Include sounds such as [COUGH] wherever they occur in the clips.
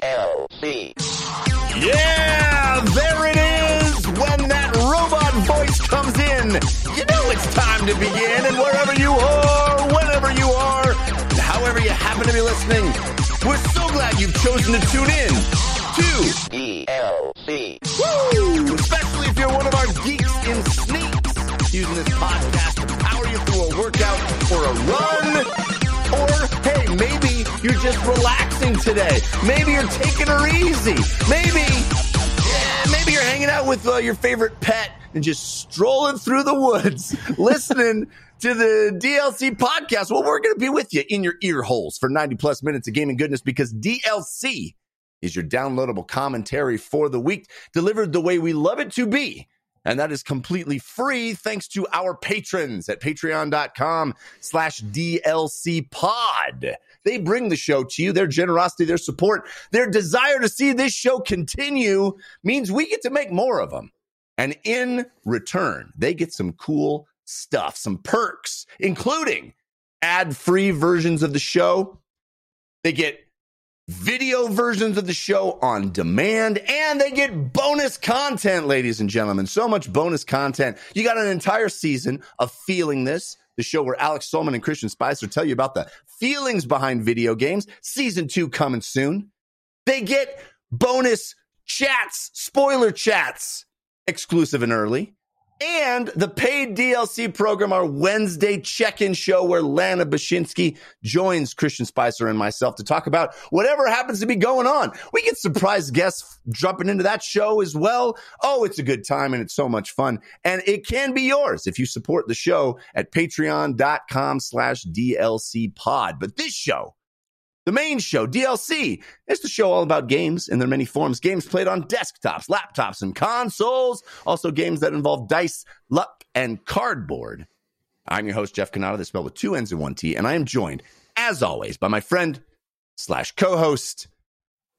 DLC. Yeah, there it is. When that robot voice comes in, you know it's time to begin. And wherever you are, whenever you are, however you happen to be listening, we're so glad you've chosen to tune in to DLC. Woo! Especially if you're one of our geeks in sneaks, using this podcast to power you through a workout or a run. Or, hey, maybe you're just relaxing today. Maybe you're taking her easy. Maybe, yeah, maybe you're hanging out with uh, your favorite pet and just strolling through the woods, [LAUGHS] listening to the DLC podcast. Well, we're going to be with you in your ear holes for 90 plus minutes of gaming goodness because DLC is your downloadable commentary for the week, delivered the way we love it to be. And that is completely free thanks to our patrons at patreon.com slash DLC pod. They bring the show to you. Their generosity, their support, their desire to see this show continue means we get to make more of them. And in return, they get some cool stuff, some perks, including ad free versions of the show. They get video versions of the show on demand, and they get bonus content, ladies and gentlemen. So much bonus content. You got an entire season of Feeling This, the show where Alex Solman and Christian Spicer tell you about the feelings behind video games. Season two coming soon. They get bonus chats, spoiler chats, exclusive and early. And the paid DLC program, our Wednesday check-in show where Lana Bashinsky joins Christian Spicer and myself to talk about whatever happens to be going on. We get surprise guests jumping into that show as well. Oh, it's a good time and it's so much fun. And it can be yours if you support the show at patreon.com slash DLC pod. But this show, the main show, DLC, is the show all about games in their many forms. Games played on desktops, laptops, and consoles. Also, games that involve dice, luck, and cardboard. I'm your host, Jeff Cannata, that's spelled with two N's and one T, and I am joined, as always, by my friend slash co-host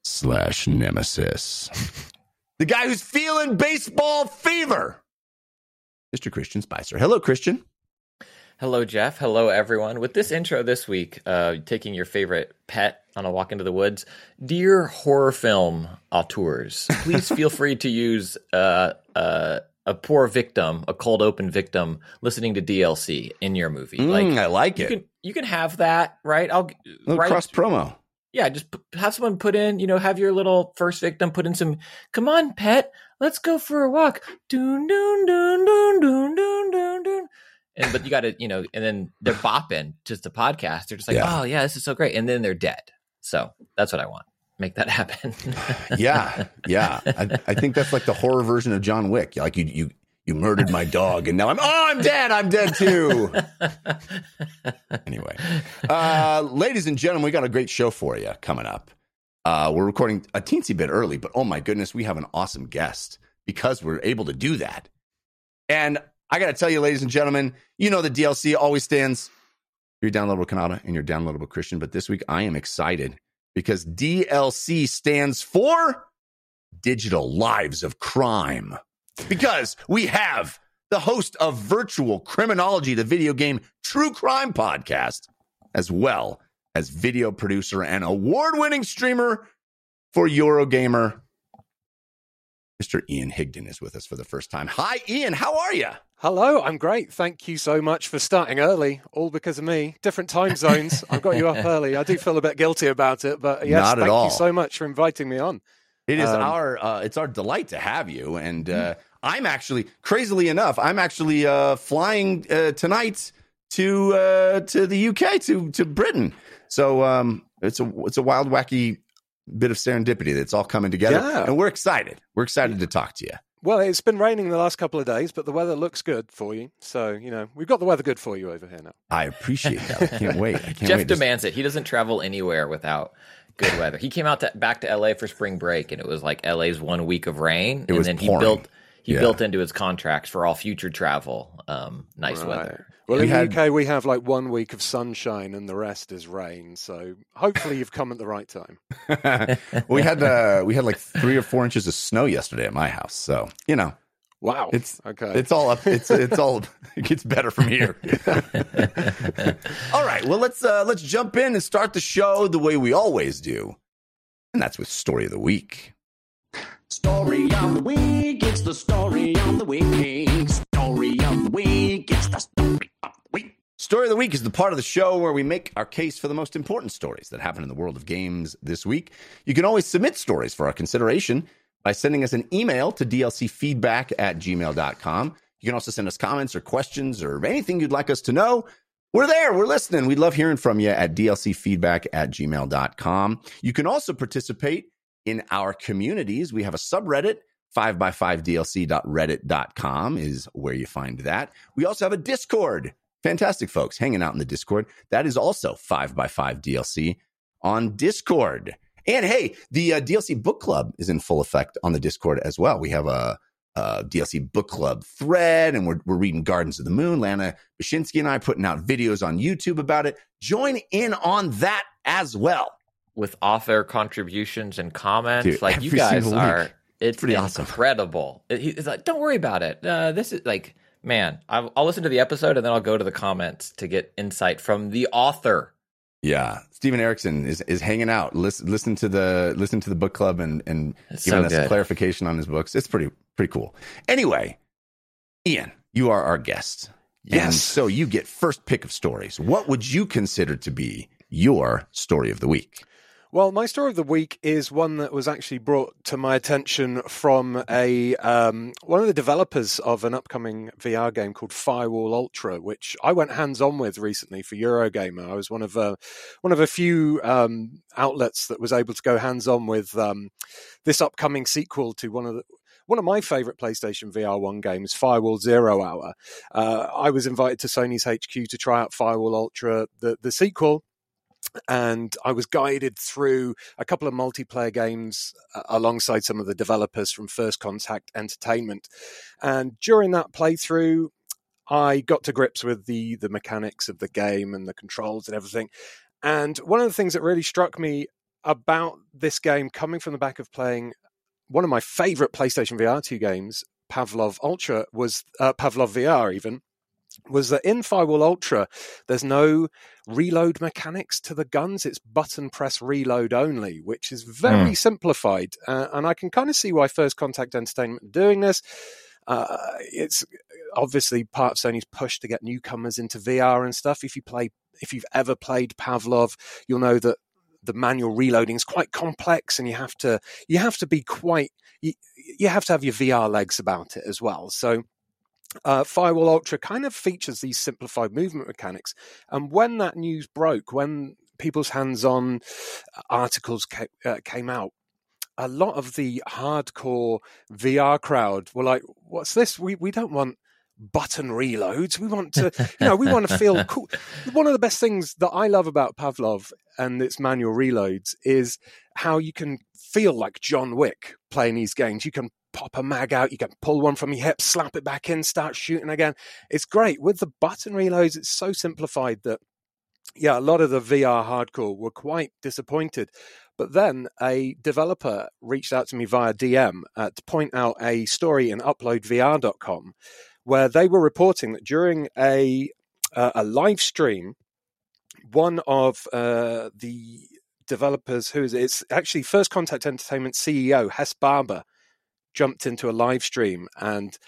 slash nemesis, the guy who's feeling baseball fever, Mr. Christian Spicer. Hello, Christian. Hello, Jeff. Hello, everyone. With this intro this week, uh, taking your favorite pet on a walk into the woods, dear horror film auteurs, please feel [LAUGHS] free to use uh, uh, a poor victim, a cold open victim, listening to DLC in your movie. Mm, I like you it. can you can have that, right? I'll write- cross promo. yeah, just p- have someone put in, you know, have your little first victim put in some, come on, pet, let's go for a walk. Doon, doon, doon, doon, doon, doon, doon, doon. And, but you got to, you know, and then they're [LAUGHS] bopping just the podcast. They're just like, Yeah. oh, yeah, this is so great. And then they're dead. So that's what I want. Make that [LAUGHS] happen. yeah, yeah. I, I think that's like the horror version of John Wick. Like you, you, you murdered my dog, and now I'm oh, I'm dead. I'm dead too. anyway, uh, ladies and gentlemen, we got a great show for you coming up. Uh, we're recording a teensy bit early, but oh my goodness, we have an awesome guest because we're able to do that. And I got to tell you, ladies and gentlemen, you know the DLC always stands for your downloadable Cannata and your downloadable Christian, but this week I am excited because DLC stands for Digital Lives of Crime. Because we have the host of Virtual Criminology, the video game True Crime podcast, as well as video producer and award winning streamer for Eurogamer. Mr. Ian Higton is with us for the first time. Hi, Ian. How are you? Hello, I'm great. Thank you so much for starting early, all because of me. Different time zones. [LAUGHS] I've got you up early. I do feel a bit guilty about it, but yes, Not thank all. you so much for inviting me on. It is Um, our uh, it's our delight to have you, and uh, I'm actually crazily enough, I'm actually uh, flying uh, tonight to uh, to the UK to to Britain. So um, it's a it's a wild, wacky bit of serendipity that's all coming together, Yeah. and we're excited. We're excited to talk to you. Well, it's been raining the last couple of days, but the weather looks good for you. So, you know, we've got the weather good for you over here now. I appreciate that. I [LAUGHS] can't wait. I can't Jeff wait. to- demands it. He doesn't travel anywhere without good weather. He came out to, back to LA for spring break, and it was like LA's one week of rain, It and was then pouring. he built he Yeah. built into his contracts for all future travel. Um, nice weather. Well, We in had- the UK, we have like one week of sunshine and the rest is rain. So hopefully you've come at the right time. [LAUGHS] we had uh, we had like three or four inches of snow yesterday at my house. So you know, Wow. It's okay. It's all up. It's it's all. [LAUGHS] It gets better from here. [LAUGHS] all right. Well, let's uh, let's jump in and start the show the way we always do. And that's with Story of the Week. Story of the week, it's the story of the week. Story of the week, it's the story of the week. Story of the Week is the part of the show where we make our case for the most important stories that happen in the world of games this week. You can always submit stories for our consideration by sending us an email to dlcfeedback at gmail.com. You can also send us comments or questions or anything you'd like us to know. We're there. We're listening. We'd love hearing from you at dlcfeedback at gmail.com. You can also participate in our communities. We have a subreddit, 5x5dlc.reddit.com is where you find that. We also have a Discord. Fantastic folks hanging out in the Discord. That is also 5x5dlc on Discord. And hey, the uh, DLC book club is in full effect on the Discord as well. We have a, a DLC book club thread, and we're, we're reading Gardens of the Moon. Lana Bashinsky and I putting out videos on YouTube about it. Join in on that as well. with author contributions and comments. Dude, like you guys single week. are, it's pretty awesome. incredible. It- he- It's like, don't worry about it. Uh, this is like, man, I'll, I'll listen to the episode and then I'll go to the comments to get insight from the author. Yeah, Steven Erikson is, is hanging out. Listen, listen to the listen to the book club and and It's giving so us good. clarification on his books. It's pretty pretty cool. Anyway, Ian, you are our guest. And Yes. so you get first pick of stories. What would you consider to be your story of the week? Well, my story of the week is one that was actually brought to my attention from a um, one of the developers of an upcoming VR game called Firewall Ultra, which I went hands on with recently for Eurogamer. I was one of a one of a few um, outlets that was able to go hands on with um, this upcoming sequel to one of the one of my favorite PlayStation VR One games, Firewall Zero Hour. Uh, I was invited to Sony's HQ to try out Firewall Ultra, the the sequel and I was guided through a couple of multiplayer games uh, alongside some of the developers from First Contact Entertainment. And during that playthrough, I got to grips with the the mechanics of the game and the controls and everything. And one of the things that really struck me about this game, coming from the back of playing one of my favorite PlayStation VR 2 games, Pavlov Ultra, was uh, Pavlov VR even. Was that in Firewall Ultra, there's no reload mechanics to the guns. It's button press reload only, which is very simplified. Uh, and I can kind of see why First Contact Entertainment are doing this. Uh, it's obviously part of Sony's push to get newcomers into VR and stuff. If you play, if you've ever played Pavlov, you'll know that the manual reloading is quite complex, and you have to you have to be quite you, you have to have your VR legs about it as well. So uh, Firewall Ultra kind of features these simplified movement mechanics. And when that news broke, when people's hands on articles ca- uh, came out, a lot of the hardcore VR crowd were like, What's this? We, we don't want button reloads. We want to, you know, we want to feel cool. [LAUGHS] One of the best things that I love about Pavlov and its manual reloads is how you can feel like John Wick playing these games. You can pop a mag out, you can pull one from your hip, slap it back in, start shooting again. It's great. With the button reloads, it's so simplified that, yeah, a lot of the VR hardcore were quite disappointed. But then a developer reached out to me via DM uh, to point out a story in uploadvr.com where they were reporting that during a uh, a live stream, one of uh, the developers, who is it? it's actually First Contact Entertainment CEO Hess Barber, jumped into a live stream and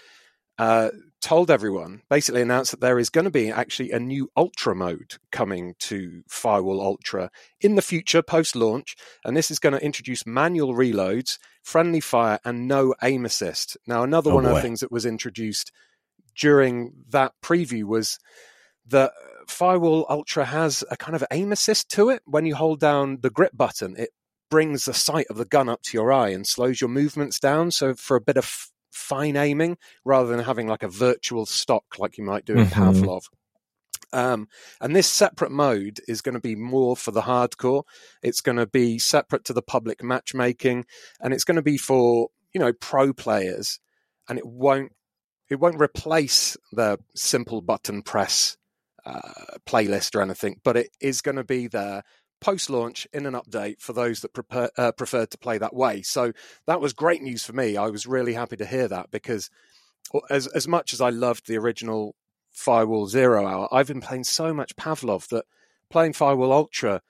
uh, told everyone, basically announced that there is going to be actually a new Ultra mode coming to Firewall Ultra in the future post launch. And this is going to introduce manual reloads, friendly fire, and no aim assist. Now, another Oh, one of the things that was introduced during that preview was that Firewall Ultra has a kind of aim assist to it. When you hold down the grip button, it brings the sight of the gun up to your eye and slows your movements down. So for a bit of f- fine aiming, rather than having like a virtual stock like you might do in Mhm. Pavlov. Um, and this separate mode is going to be more for the hardcore. It's going to be separate to the public matchmaking, and it's going to be for you know pro players. And it won't it won't replace the simple button press uh, playlist or anything, but it is going to be there post launch in an update for those that prefer, uh, preferred to play that way. So that was great news for me. I was really happy to hear that because as as much as I loved the original Firewall Zero Hour, I've been playing so much Pavlov that playing Firewall Ultra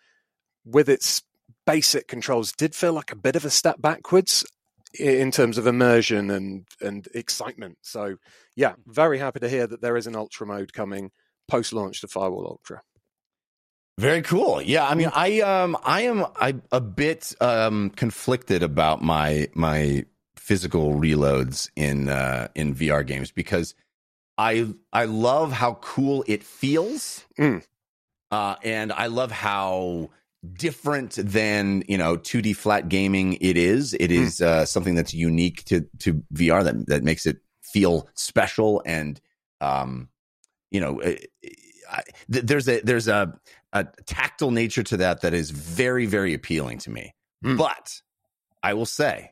with its basic controls did feel like a bit of a step backwards in terms of immersion and and excitement. So yeah, very happy to hear that there is an ultra mode coming post launch to Firewall Ultra. Very cool. Yeah, I mean, I um, I am I a bit um conflicted about my my physical reloads in uh in VR games because I I love how cool it feels, Mm. uh, and I love how different than you know 2D flat gaming it is. It is uh, something that's unique to to VR that that makes it feel special and um, you know, eh, I, there's a there's a a tactile nature to that that is very very appealing to me. Hmm. But I will say,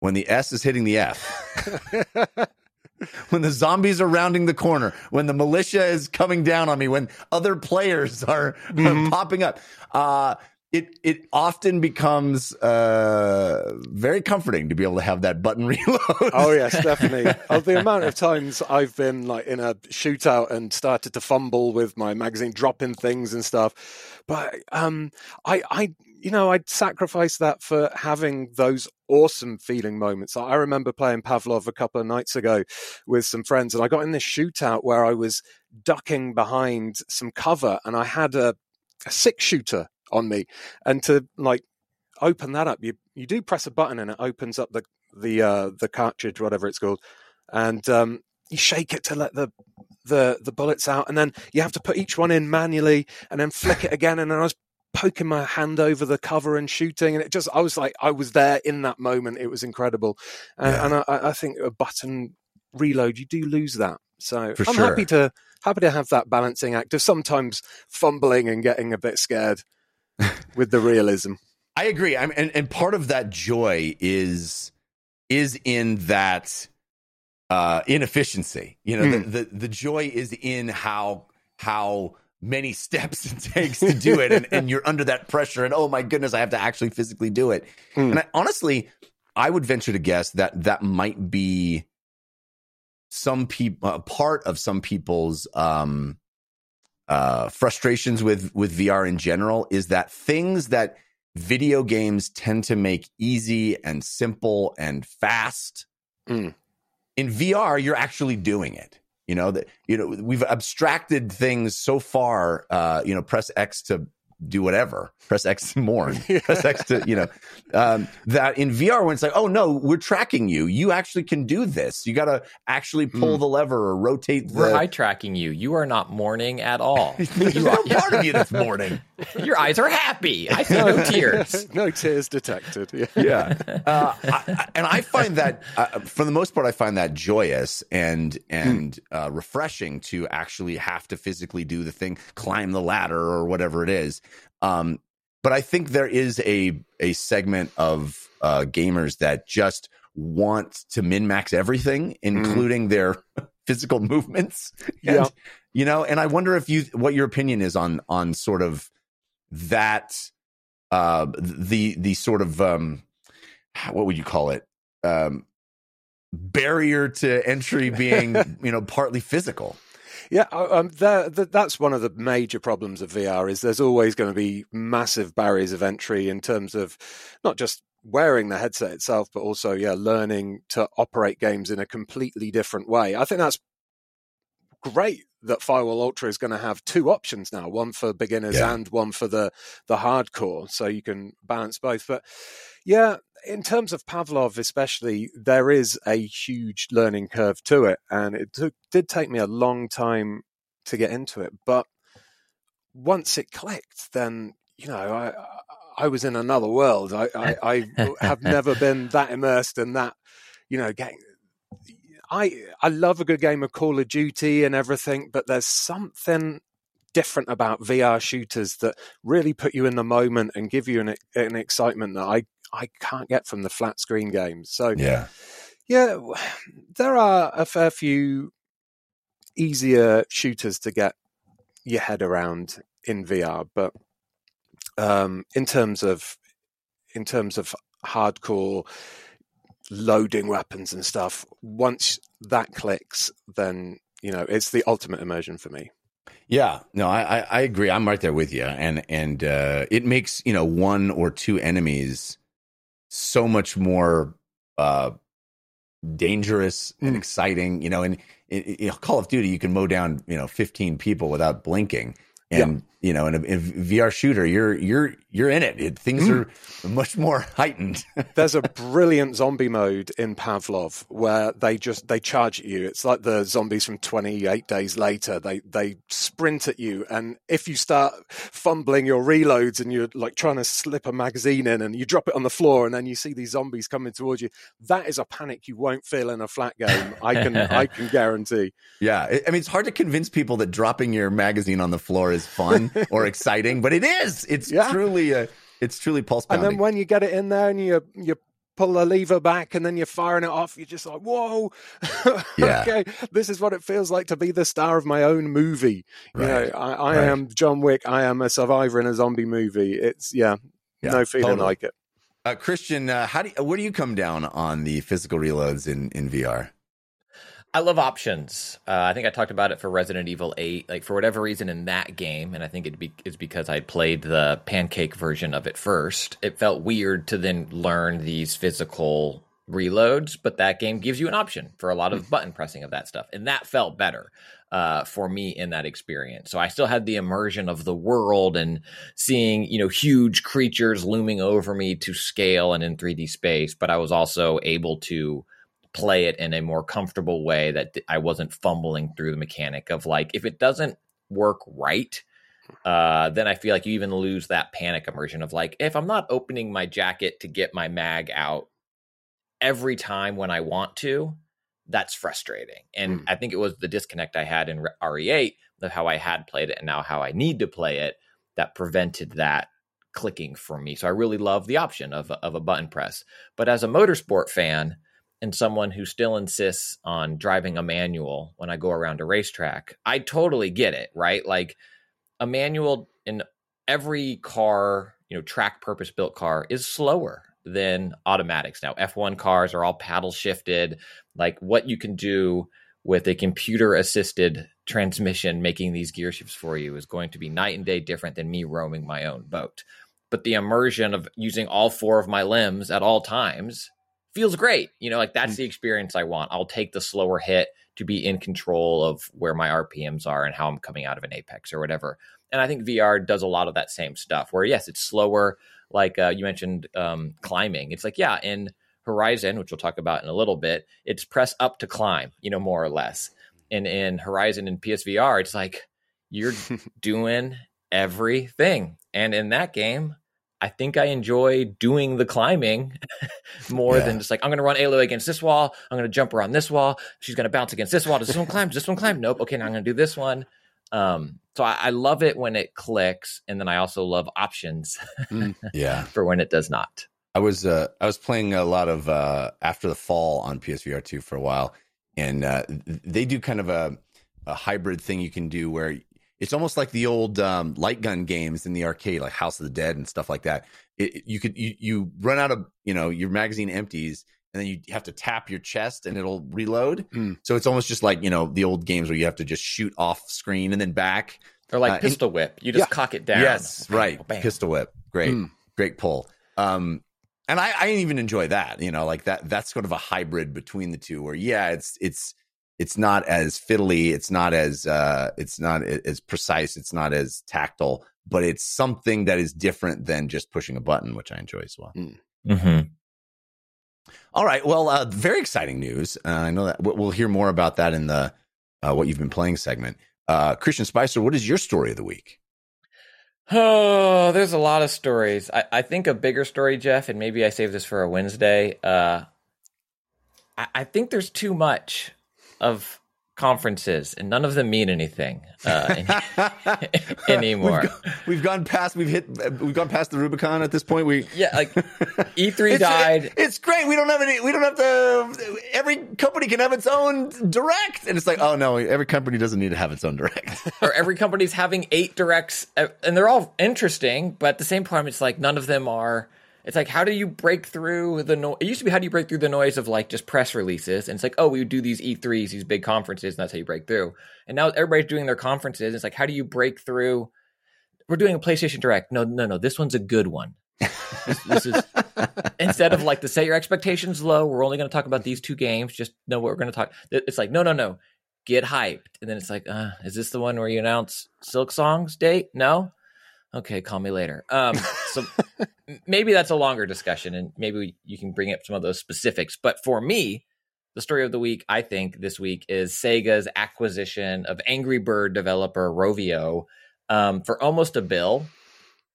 when the S is hitting the F, [LAUGHS] when the zombies are rounding the corner, when the militia is coming down on me, when other players are, are Mhm. popping up, uh, it it often becomes uh, very comforting to be able to have that button [LAUGHS] reload. oh yes, definitely. the amount of times I've been like in a shootout and started to fumble with my magazine, dropping things and stuff. But um, I, I, you know, I'd sacrifice that for having those awesome feeling moments. I remember playing Pavlov a couple of nights ago with some friends, and I got in this shootout where I was ducking behind some cover, and I had a, a six shooter on me, and to like open that up, you you do press a button and it opens up the the uh, the cartridge, whatever it's called, and um, you shake it to let the the the bullets out, and then you have to put each one in manually, and then flick it again, and then I was poking my hand over the cover and shooting, and it just I was like I was there in that moment. It was incredible, and, Yeah. and I, I think a button reload you do lose that. So For I'm sure. happy to happy to have that balancing act of sometimes fumbling and getting a bit scared [LAUGHS] with the realism. I agree. I'm, and and part of that joy is is in that uh, inefficiency. You know, the, the the joy is in how how many [LAUGHS] steps it takes to do it, [LAUGHS] and, and you're under that pressure, and oh my goodness, I have to actually physically do it. Mm. And I, honestly, I would venture to guess that that might be some people uh, part of some people's um uh frustrations with with VR in general is that things that video games tend to make easy and simple and fast Mm. in VR you're actually doing it you know that you know we've abstracted things so far uh you know press X to do whatever press X to mourn [LAUGHS] press X to you know. Um that in VR when it's like oh no we're tracking you. You actually can do this. You got to actually pull the lever or rotate We're the eye tracking you. You are not mourning at all. [LAUGHS] there's You no are, part of you [LAUGHS] that's mourning your eyes are happy. I see no [LAUGHS] tears. no tears detected. Yeah. yeah [LAUGHS] uh, I, I- and i find that uh, for the most part i find that joyous and and uh, refreshing to actually have to physically do the thing climb the ladder or whatever it is um but i think there is a a segment of uh gamers that just want to min max everything including their [LAUGHS] physical movements and, Yeah. you know and i wonder if you what your opinion is on on sort of that uh the the sort of um what would you call it um barrier to entry [LAUGHS] being you know partly physical Yeah, uh, um, that, that, that's one of the major problems of VR is there's always going to be massive barriers of entry in terms of not just wearing the headset itself, but also yeah, learning to operate games in a completely different way. I think that's great that Firewall Ultra is going to have two options now, one for beginners Yeah. and one for the the hardcore, so you can balance both. But yeah, in terms of Pavlov, especially, there is a huge learning curve to it, and it took, did take me a long time to get into it. But once it clicked, then you know I I was in another world. I I, I [LAUGHS] have never been that immersed in that. You know, getting. I I love a good game of Call of Duty and everything, but there's something different about VR shooters that really put you in the moment and give you an an excitement that I I can't get from the flat screen games. So yeah yeah, [SIGHS] there are a fair few easier shooters to get your head around in VR, but um, in terms of in terms of hardcore loading weapons and stuff, once that clicks, then you know it's the ultimate immersion for me. Yeah, no, I, I, agree. I'm right there with you, and and uh, it makes you know one or two enemies so much more uh, dangerous and Mm. exciting. You know, and in, in Call of Duty, you can mow down you know 15 people without blinking, and you know, in a, in VR shooter, you're you're you're in it. it things Mm. are much more [LAUGHS] heightened. There's a [LAUGHS] brilliant zombie mode in Pavlov where they just they charge at you. It's like the zombies from 28 days later. They they sprint at you, and if you start fumbling your reloads and you're like trying to slip a magazine in, and you drop it on the floor, and then you see these zombies coming towards you, that is a panic you won't feel in a flat game. I can I [LAUGHS] can guarantee. Yeah, I I mean, it's hard to convince people that dropping your magazine on the floor is fun or exciting, but it is. It's Yeah. truly a, it's truly pulse pounding. And then when you get it in there and you you pull the lever back and then you're firing it off, you're just like, whoa, [LAUGHS] Yeah. okay, this is what it feels like to be the star of my own movie. You Right. know, I, I Right. am John Wick. I am a survivor in a zombie movie. It's yeah, Yeah, no feeling totally. like it. Uh, Christian, uh, how do you, where do you come down on the physical reloads in, in VR? I love options. Uh, I think I talked about it for Resident Evil 8. Like, for whatever reason in that game, and I think it be, is because I played the pancake version of it first, it felt weird to then learn these physical reloads. But that game gives you an option for a lot of button pressing of that stuff. And that felt better uh, for me in that experience. So I still had the immersion of the world and seeing, you know, huge creatures looming over me to scale and in 3D space. But I was also able to play it in a more comfortable way that I wasn't fumbling through the mechanic of like if it doesn't work right uh then I feel like you even lose that panic immersion of like if I'm not opening my jacket to get my mag out every time when I want to that's frustrating. And Mm. I think it was the disconnect I had in Re- RE8 of how I had played it and now how I need to play it that prevented that clicking for me. So I really love the option of of a button press. But as a motorsport fan and someone who still insists on driving a manual when I go around a racetrack, I totally get it, right? Like a manual in every car, you know, track purpose built car is slower than automatics. Now, F1 cars are all paddle shifted. Like what you can do with a computer assisted transmission making these gear shifts for you is going to be night and day different than me roaming my own boat. But the immersion of using all four of my limbs at all times feels great. You know, like that's the experience I want. I'll take the slower hit to be in control of where my RPMs are and how I'm coming out of an apex or whatever. And I think VR does a lot of that same stuff where, yes, it's slower. Like uh, you mentioned um, climbing. It's like, yeah, in Horizon, which we'll talk about in a little bit, it's press up to climb, you know, more or less. And in Horizon and PSVR, it's like you're [LAUGHS] doing everything. And in that game, I think I enjoy doing the climbing [LAUGHS] more Yeah. than just like I'm going to run Aloy against this wall. I'm going to jump around this wall. She's going to bounce against this wall. Does this one climb? Does this one climb? Nope. Okay, now I'm going to do this one. Um, so I, I love it when it clicks, and then I also love options Yeah. [LAUGHS] for when it does not. I was uh, I was playing a lot of uh, After the Fall on PSVR two for a while, and uh, they do kind of a, a hybrid thing you can do where it's almost like the old um, light gun games in the arcade, like House of the Dead and stuff like that. It, you could you, you run out of you know your magazine empties, and then you have to tap your chest and it'll reload. Mm. So it's almost just like you know the old games where you have to just shoot off screen and then back. Or like Uh, pistol whip, you just Yeah. cock it down. Yes, Bam, right. bam. Pistol whip. Great. Mm. Great pull. Um and I, I even enjoy that, you know, like that that's sort of a hybrid between the two where yeah, it's it's it's not as fiddly, it's not as uh it's not as precise, it's not as tactile, but it's something that is different than just pushing a button, which I enjoy as well. hmm All right. Well, uh, very exciting news. Uh, I know that we'll we'll hear more about that in the uh, what you've been playing segment. Uh, Christian Spicer, what is your story of the week? Oh, there's a lot of stories. I, I think a bigger story, Jeff, and maybe I save this for a Wednesday. Uh, I, I think there's too much of conferences, and none of them mean anything uh, [LAUGHS] [LAUGHS] anymore. We've, go- we've gone past. We've hit. We've gone past the Rubicon at this point. We yeah, like [LAUGHS] E3 it's, died. It's great. We don't have any. We don't have to. Every company can have its own direct, and it's like, oh no, every company doesn't need to have its own direct. or every company's having eight directs, uh, and they're all interesting, but at the same time, it's like none of them are It's like how do you break through the noise? It used to be how do you break through the noise of like just press releases, and it's like oh we would do these E3s, these big conferences, and that's how you break through. And now everybody's doing their conferences. It's like how do you break through? We're doing a PlayStation Direct. No, no, no. This one's a good one. this, this is [LAUGHS] instead of like to set your expectations low. We're only going to talk about these two games. Just know what we're going to talk. It's like no, no, no. Get hyped, and then it's like, uh, is this the one where you announce Silksong's date? No. Okay, call me later. Um, so [LAUGHS] maybe that's a longer discussion, and maybe we, you can bring up some of those specifics. But for me, the story of the week, I think, this week is Sega's acquisition of Angry Bird developer Rovio um, for almost a bill,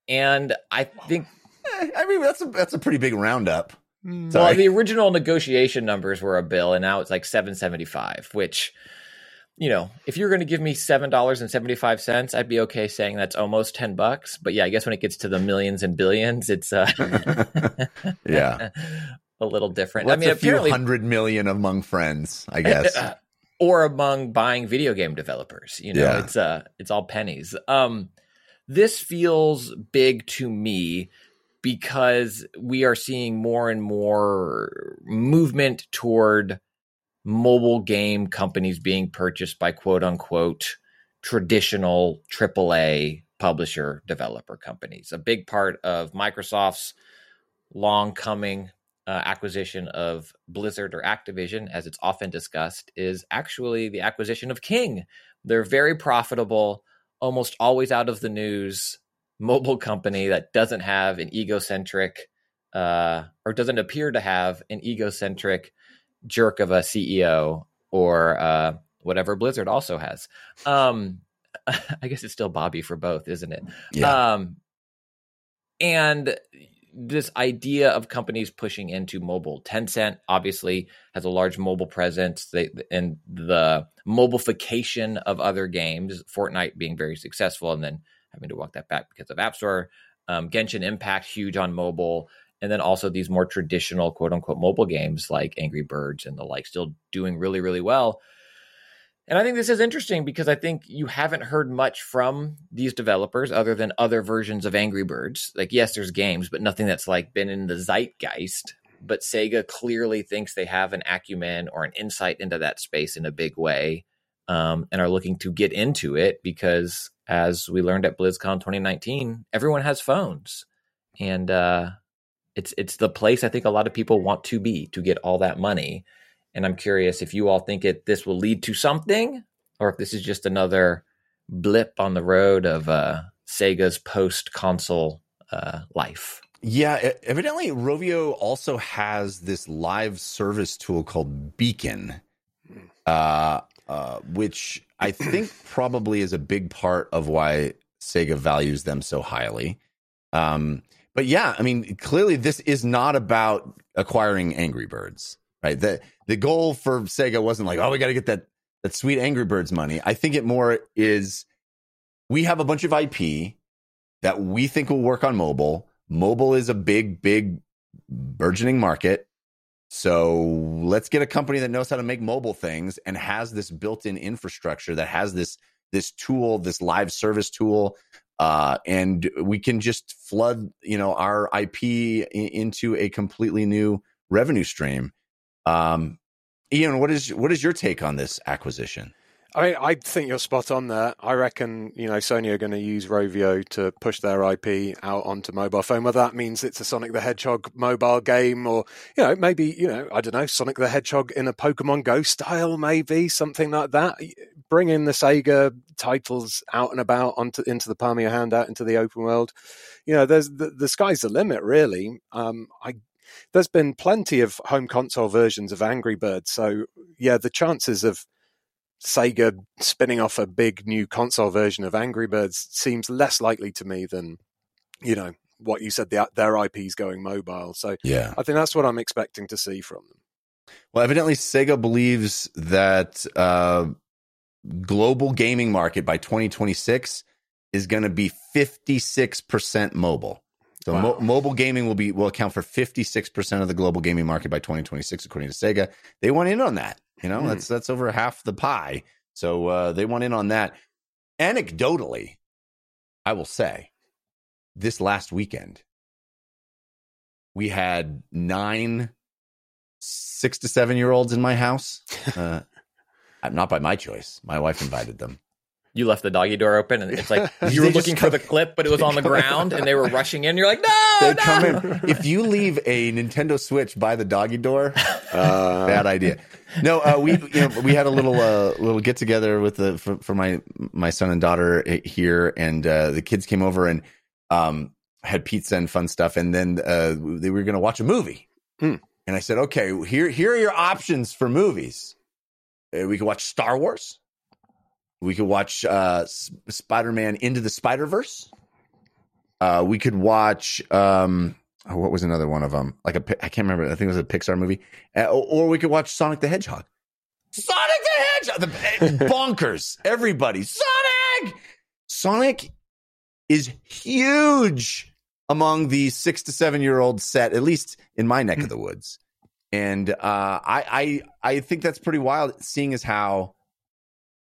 and I think [LAUGHS] I mean, that's a that's a pretty big roundup. well, the original negotiation numbers were a bill, and now it's like seven seventy five. Which, you know, if you're going to give me seven dollars and seventy five cents, I'd be okay saying that's almost ten bucks. But yeah, I guess when it gets to the millions and billions, it's uh, [LAUGHS] yeah, [LAUGHS] a little different. I mean, a few hundred million among friends, I [LAUGHS] guess. or among buying video game developers. You know, Yeah. it's uh it's all pennies. Um this feels big to me because we are seeing more and more movement toward mobile game companies being purchased by quote unquote traditional AAA publisher developer companies. A big part of Microsoft's long coming uh, acquisition of Blizzard or Activision, as it's often discussed, is actually the acquisition of King. They're very profitable, almost always out of the news mobile company that doesn't have an egocentric uh, or doesn't appear to have an egocentric jerk of a CEO or uh, whatever Blizzard also has. Um, [LAUGHS] I guess it's still Bobby for both, isn't it? Yeah. Um, and this idea of companies pushing into mobile. Tencent obviously has a large mobile presence, they, and the mobileification of other games, Fortnite being very successful, and then having to walk that back because of App Store. Um, Genshin Impact, huge on mobile. And then also these more traditional quote unquote mobile games like Angry Birds and the like, still doing really, really well. And I think this is interesting because I think you haven't heard much from these developers other than other versions of Angry Birds. Like, yes, there's games, but nothing that's like been in the zeitgeist. But Sega clearly thinks they have an acumen or an insight into that space in a big way um, and are looking to get into it because, as we learned at BlizzCon 2019, everyone has phones. And uh, it's it's the place I think a lot of people want to be to get all that money. And I'm curious if you all think it this will lead to something, or if this is just another blip on the road of uh, Sega's post console uh, life. Yeah, evidently Rovio also has this live service tool called Beacon, uh, uh, which I think [CLEARS THROAT] probably is a big part of why Sega values them so highly. Um, but yeah, I mean, clearly this is not about acquiring Angry Birds, right? The the goal for Sega wasn't like, oh, we got to get that that sweet Angry Birds money. I think it more is we have a bunch of IP that we think will work on mobile. Mobile is a big, big burgeoning market. So let's get a company that knows how to make mobile things and has this built-in infrastructure that has this this tool, this live service tool, uh, and we can just flood, you know, our IP into a completely new revenue stream. Um, Ian, what is what is your take on this acquisition? I mean, I think you're spot on there. I reckon, you know, Sony are going to use Rovio to push their IP out onto mobile phone. Whether that means it's a Sonic the Hedgehog mobile game or, you know, maybe, you know, I don't know, Sonic the Hedgehog in a Pokemon Go style, maybe something like that. Bringing the Sega titles out and about onto into the palm of your hand, out into the open world. You know, there's the, the sky's the limit, really. Um, I there's been plenty of home console versions of Angry Birds, so yeah, the chances of Sega spinning off a big new console version of Angry Birds seems less likely to me than, you know, what you said, the, their IP's going mobile. So Yeah. I think that's what I'm expecting to see from them. Well, evidently Sega believes that uh, global gaming market by 2026 is going to be 56% mobile. So mo- mobile gaming will be will account for 56% of the global gaming market by 2026 according to Sega. They want in on that. You know, Hmm. that's that's over half the pie. So uh, they went in on that. Anecdotally, I will say this last weekend we had nine six to seven year olds in my house. [LAUGHS] Uh, not by my choice. My wife invited them. You left the doggy door open, and it's like [LAUGHS] you were just looking for the clip, but it was on the ground, and they were rushing in. You're like, no, They no. come in. If you leave a Nintendo Switch by the doggy door, [LAUGHS] Uh, bad idea. No, uh, we you know, we had a little uh, little get together with the for, for my my son and daughter here, and uh, the kids came over and um, had pizza and fun stuff, and then uh, they were going to watch a movie. Hmm. And I said, okay, here here are your options for movies. Uh, we could watch Star Wars. We could watch uh, Spider Man Into the Spider Verse. Uh, we could watch um, oh, what was another one of them? Like a I can't remember. I think it was a Pixar movie. Uh, or, or we could watch Sonic the Hedgehog. Sonic the Hedgehog, the [LAUGHS] bonkers. Everybody, Sonic. Sonic is huge among the six to seven year old set, at least in my neck of the woods. And uh, I, I, I think that's pretty wild. Seeing as how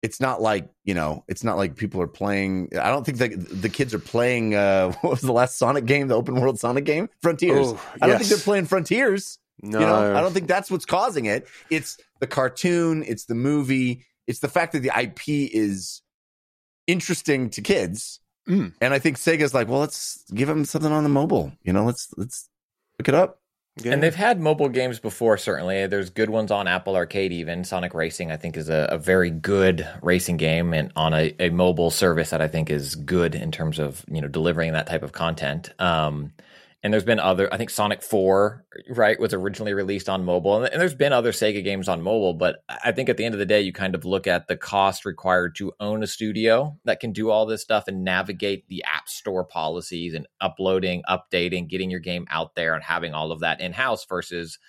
it's not like you know, it's not like people are playing. I don't think that the kids are playing. Uh, [LAUGHS] what was the last Sonic game? The open world Sonic game, Frontiers. Oh, I don't think they're playing Frontiers. no, You know, I don't think that's what's causing it. It's the cartoon, it's the movie, it's the fact that the IP is interesting to kids. Mm. And I think Sega's like, well, let's give them something on the mobile. You know, let's let's look it up. Yeah. And they've had mobile games before, certainly. There's good ones on Apple Arcade, even. Sonic Racing, I think, is a, a very good racing game and on a, a mobile service that I think is good in terms of, you know, delivering that type of content. Um, and there's been other, I think Sonic 4, right, was originally released on mobile. And, there's been other Sega games on mobile, but I think at the end of the day, you kind of look at the cost required to own a studio that can do all this stuff and navigate the app store policies and uploading, updating, getting your game out there and having all of that in house versus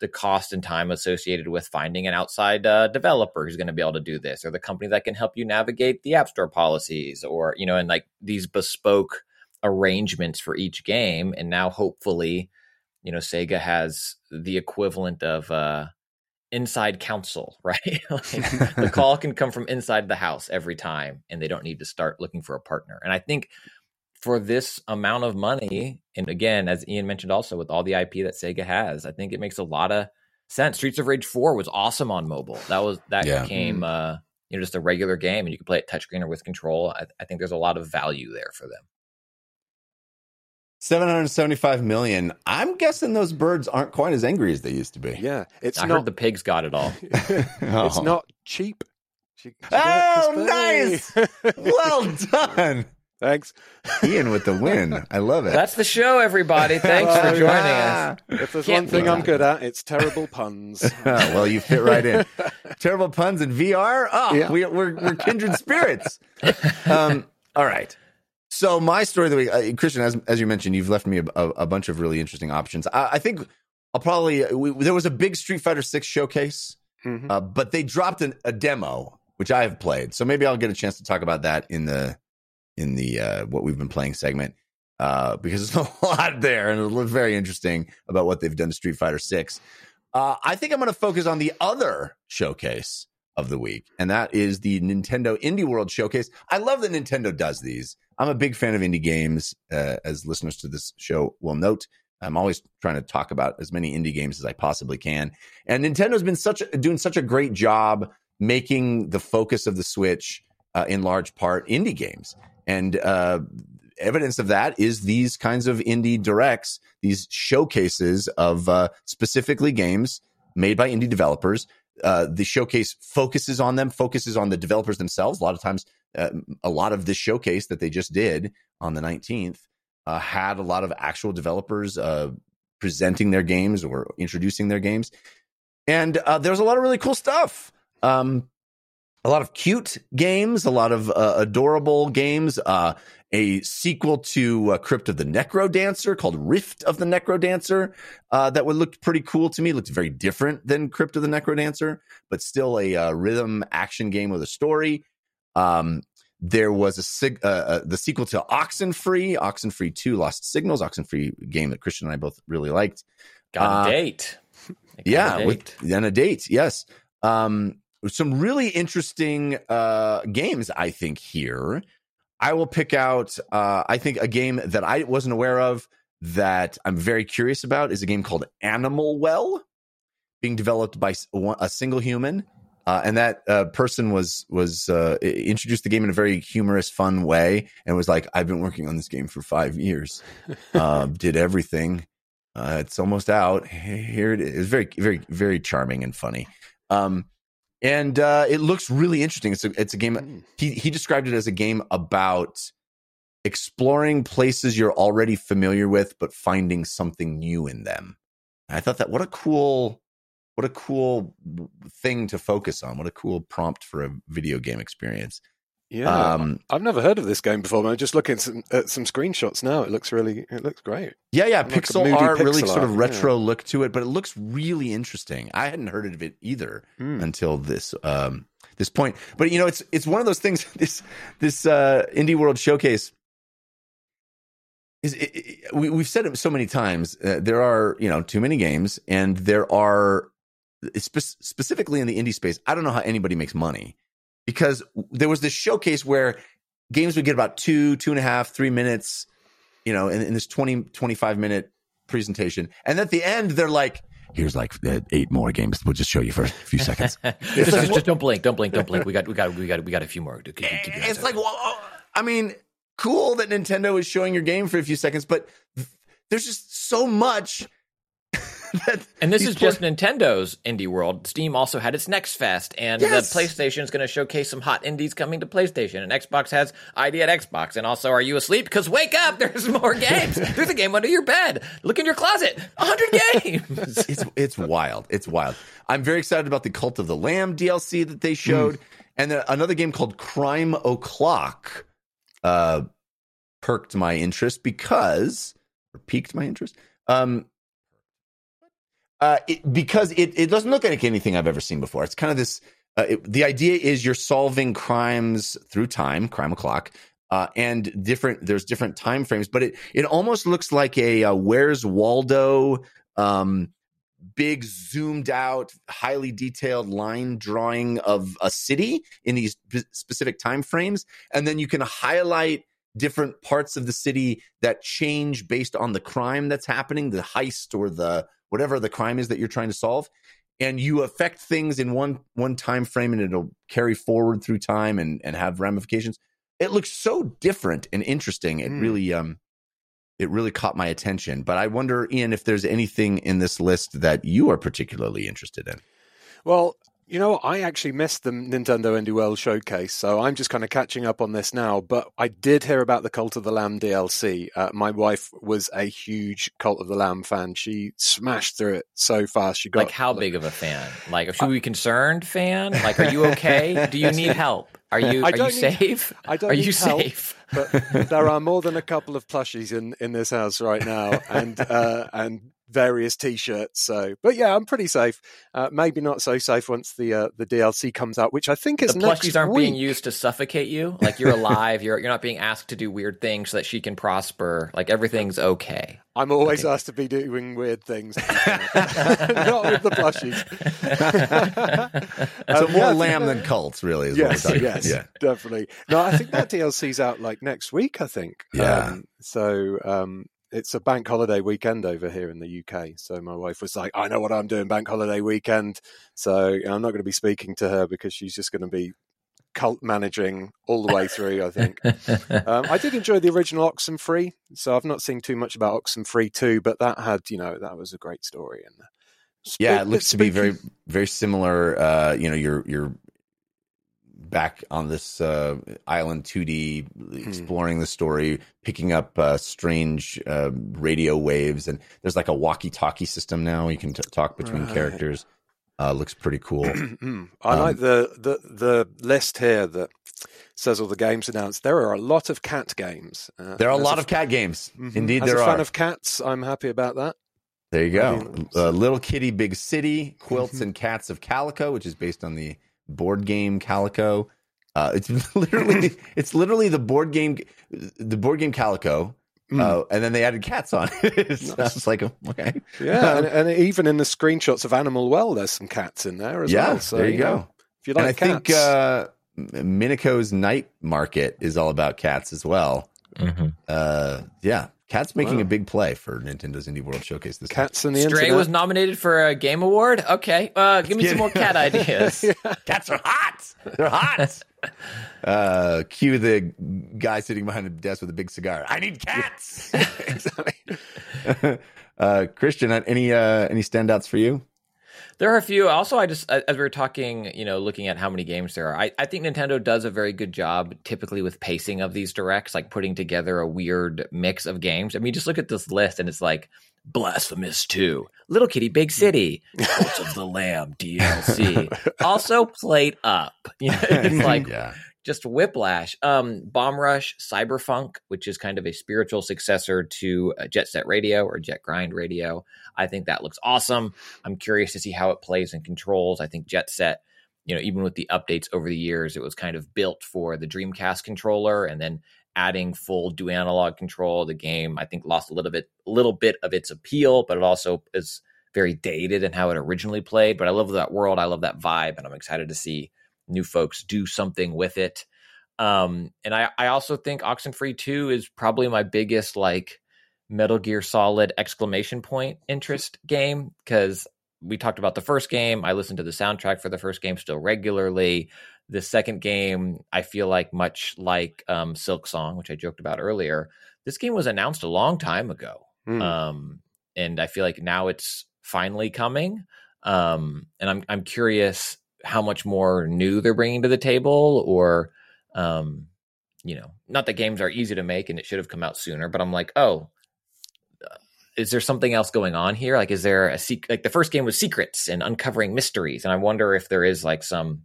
the cost and time associated with finding an outside uh, developer who's going to be able to do this or the company that can help you navigate the app store policies or you know and like these bespoke arrangements for each game and now hopefully you know sega has the equivalent of uh inside counsel [LAUGHS] right? Like, the [LAUGHS] call can come from inside the house every time and they don't need to start looking for a partner. And i think for this amount of money and again as ian mentioned also with all the ip that sega has i think it makes a lot of sense. Streets of rage 4 was awesome on mobile. That was that Yeah. became uh you know just a regular game and you can play it touchscreen or with control. I, I think there's a lot of value there for them 775 million. I'm guessing those birds aren't quite as angry as they used to be. yeah, it's i not. heard the pigs got it all [LAUGHS] It's Oh. not cheap. She- she Oh, nice. [LAUGHS] well done. Thanks. Ian with the win. [LAUGHS] I love it. that's the show everybody thanks for Oh, joining yeah. us If there's Can't one thing I'm good at, it's terrible puns. well, you fit right in. Terrible puns in VR. Oh, Yeah. we, we're we're kindred spirits. Um, all right. So my story of the week, uh, Christian, as as you mentioned, you've left me a, a, a bunch of really interesting options. I, I think I'll probably we, there was a big Street Fighter Six showcase, Mhm. uh, but they dropped an, a demo which I have played. So maybe I'll get a chance to talk about that in the in the uh, what we've been playing segment uh, because there's [LAUGHS] a lot there and it looks very interesting about what they've done to Street Fighter Six. Uh, I think I'm going to focus on the other showcase of the week, and that is the Nintendo Indie World Showcase. I love that Nintendo does these. I'm a big fan of indie games, uh, as listeners to this show will note. I'm always trying to talk about as many indie games as I possibly can, and Nintendo's been such a, doing such a great job making the focus of the Switch uh, in large part indie games, and uh, evidence of that is these kinds of indie directs, these showcases of uh, specifically games made by indie developers. Uh, the showcase focuses on them, focuses on the developers themselves. A lot of times, uh, a lot of this showcase that they just did on the 19th uh, had a lot of actual developers uh, presenting their games or introducing their games. And uh, there's a lot of really cool stuff. Um, a lot of cute games, a lot of uh, adorable games. A sequel to Crypt of the Necro Dancer called Rift of the Necro Dancer that would look pretty cool to me. It looked very different than Crypt of the Necro Dancer, but still a rhythm action game with a story. Um, there was a sig- uh, uh, the sequel to Oxenfree, Oxenfree Two: Lost Signals, Oxenfree game that Christian and I both really liked. got a Uh, date got a Yeah, date. with and a date. Yes. Um, some really interesting uh, games, I think. Here, I will pick out. Uh, I think a game that I wasn't aware of that I'm very curious about is a game called Animal Well, being developed by a single human. Uh, and that uh, person was was uh, introduced the game in a very humorous, fun way, and was like, "I've been working on this game for five years, uh, [LAUGHS] did everything. Uh, it's almost out. Here it is. It's very, very, very charming and funny. Um, and uh, it looks really interesting. It's a it's a game. Mm. He he described it as a game about exploring places you're already familiar with, but finding something new in them. And I thought that what a cool what a cool thing to focus on. What a cool prompt for a video game experience. Yeah, Um, I've never heard of this game before. Man. Just looking at some, at some screenshots now, it looks really, it looks great. Yeah, yeah, Like pixel art, really pixel sort of art, yeah. retro look to it, but it looks really interesting. I hadn't heard of it either Hmm. until this um this point. But you know, it's it's one of those things. [LAUGHS] This this uh indie world showcase is it, it- we we've said it so many times. Uh, there are you know too many games, and there are spe- specifically in the indie space. I don't know how anybody makes money because there was this showcase where games would get about two two and a half three minutes you know, in, in this 20, 25 minute presentation. And at the end, they're like, here's like eight more games. We'll just show you for a few [LAUGHS] seconds. just, just, just don't blink, don't blink, don't blink. [LAUGHS] We got, we got, we got, we got a few more. Keep- keep it's like, well, oh, I mean, cool that Nintendo is showing your game for a few seconds, but th- there's just so much. That And this is just Nintendo's indie world. Steam also had its Next Fest, and Yes. the PlayStation is going to showcase some hot indies coming to PlayStation. And Xbox has ID at Xbox. And also, are you asleep? Because wake up, [LAUGHS] there's more games. [LAUGHS] there's a game under your bed. Look in your closet. hundred [LAUGHS] games. it's it's wild. It's wild. I'm very excited about the Cult of the Lamb DLC that they showed, and then another game called Crime O'clock uh, perked my interest because or piqued my interest. Um, uh, it, because it, it doesn't look like anything I've ever seen before. It's kind of this. Uh, it, the idea is you're solving crimes through time, crime o'clock, uh, and different. There's different time frames, but it it almost looks like a uh, Where's Waldo, um, big zoomed out, highly detailed line drawing of a city in these p- specific time frames, and then you can highlight different parts of the city that change based on the crime that's happening, the heist or the whatever the crime is that you're trying to solve. And you affect things in one one time frame and it'll carry forward through time and and have ramifications. It looks so different and interesting. It Hmm. really um it really caught my attention. But i wonder ian if there's anything in this list that you are particularly interested in. Well, you know, I actually missed the Nintendo Indie World showcase, so I'm just kind of catching up on this now. But I did hear about the Cult of the Lamb DLC. Uh, my wife was a huge Cult of the Lamb fan. She smashed through it so fast. She got like, how big of a fan? Like, should we be concerned fan? Like, are you okay? [LAUGHS] Do you need help? Are you, are you need- safe? [LAUGHS] I don't are you help. safe? but there are more than a couple of plushies in in this house right now, and uh, and various T-shirts. So, but yeah, I'm pretty safe. Uh, maybe not so safe once the uh, the DLC comes out, which I think is the next plushies aren't week. being used to suffocate you. Like you're alive. You're you're not being asked to do weird things so that she can prosper. Like everything's okay. I'm always Okay. asked to be doing weird things, [LAUGHS] not with the plushies. [LAUGHS] so Um, more yeah, lamb than cults really is Yes, what yes, about. definitely. No, I think that DLC's out like next week. I think. Yeah. Um, so um, it's a bank holiday weekend over here in the UK. So my wife was like, "I know what I'm doing bank holiday weekend." So I'm not going to be speaking to her because she's just going to be cult managing all the way through. I think. Um, I did enjoy the original Oxenfree, so I've not seen too much about Oxenfree 2, but that had, you know, that was a great story. And yeah it looks to be very very similar uh you know you're you're back on this uh island 2d exploring the story picking up uh strange uh radio waves and there's like a walkie talkie system now you can t- talk between Right. characters uh looks pretty cool [CLEARS THROAT] Mm. I Um, like the, the the list here that says all the games announced. There are a lot of cat games. Uh, there are a lot of cat games Mhm. indeed As there a fan of cats, I'm happy about that. there you go uh, little kitty big city quilts Mm-hmm. [LAUGHS] and cats of calico which is based on the board game calico uh it's [LAUGHS] literally [LAUGHS] it's literally the board game the board game calico Mm. Uh, and then they added cats on it. [LAUGHS] so I was like, okay. Yeah, and, and even in the screenshots of Animal Well, there's some cats in there as Yeah, well. So there you know, go. If you like and I like think cats, uh, Mineko's night market is all about cats as well. Mm-hmm. Uh, yeah, Cat's making Wow. a big play for Nintendo's Indie World Showcase this time. Cats and the Stray internet. was nominated for a game award. Okay, uh, give me some more [LAUGHS] cat ideas. [LAUGHS] Cats are hot. They're hot. [LAUGHS] uh, cue the guy sitting behind the desk with a big cigar. I need cats. uh, Christian, any uh, any standouts for you? There are a few. Also, I just as we were talking, you know, looking at how many games there are, I, I think Nintendo does a very good job, typically with pacing of these directs, like putting together a weird mix of games. I mean, just look at this list, and it's like Blasphemous Two, Little Kitty Big mm. City, [LAUGHS] Cult of the Lamb DLC, also played up. [LAUGHS] You know, it's [LAUGHS] like yeah, just whiplash. Um, Bomb Rush, Cyberfunk, which is kind of a spiritual successor to uh, Jet Set Radio or Jet Grind Radio. I think that looks awesome. I'm curious to see how it plays and controls. I think Jet Set, you know, even with the updates over the years, it was kind of built for the Dreamcast controller, and then adding full do analog control. The game, I think, lost a little bit, a little bit of its appeal, but it also is very dated in how it originally played. But I love that world. I love that vibe, and I'm excited to see new folks do something with it. Um, and I, I also think Oxenfree 2 is probably my biggest like Metal Gear Solid exclamation point interest game because we talked about the first game. I listened to the soundtrack for the first game still regularly. The second game, I feel like much like um, Silksong, which I joked about earlier. This game was announced a long time ago, Hmm. um, and I feel like now it's finally coming. Um, and I'm I'm curious how much more new they're bringing to the table, or um, you know, not that games are easy to make and it should have come out sooner, but I'm like, oh, uh, is there something else going on here? Like, is there a secret? Like the first game was secrets and uncovering mysteries, and I wonder if there is like some,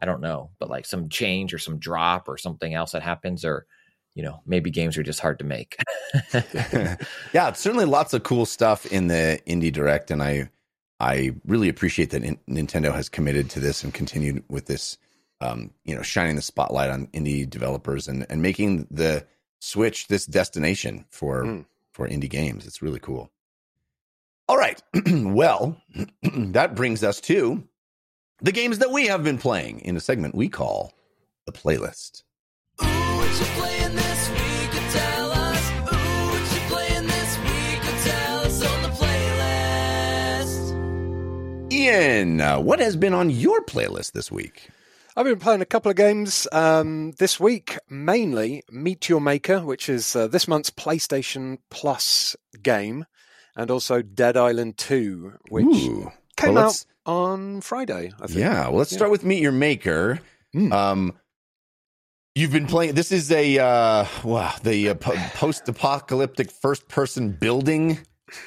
I don't know, but like some change or some drop or something else that happens, or you know, maybe games are just hard to make. [LAUGHS] yeah, it's certainly lots of cool stuff in the indie direct, and I I really appreciate that Nin- Nintendo has committed to this and continued with this. Um, you know, shining the spotlight on indie developers and and making the Switch this destination for Mm. for indie games. It's really cool. All right, [CLEARS THROAT] well, [CLEARS THROAT] that brings us to the games that we have been playing in a segment we call the playlist. Ooh, Ian, uh, what has been on your playlist this week? I've been playing a couple of games um, this week, mainly Meet Your Maker, which is uh, this month's PlayStation Plus game, and also Dead Island 2, which Ooh. came Well, out on Friday, I think. Yeah, well, let's Yeah. start with Meet Your Maker. Mm. Um, you've been playing. This is a uh, wow, the uh, po- post-apocalyptic first-person building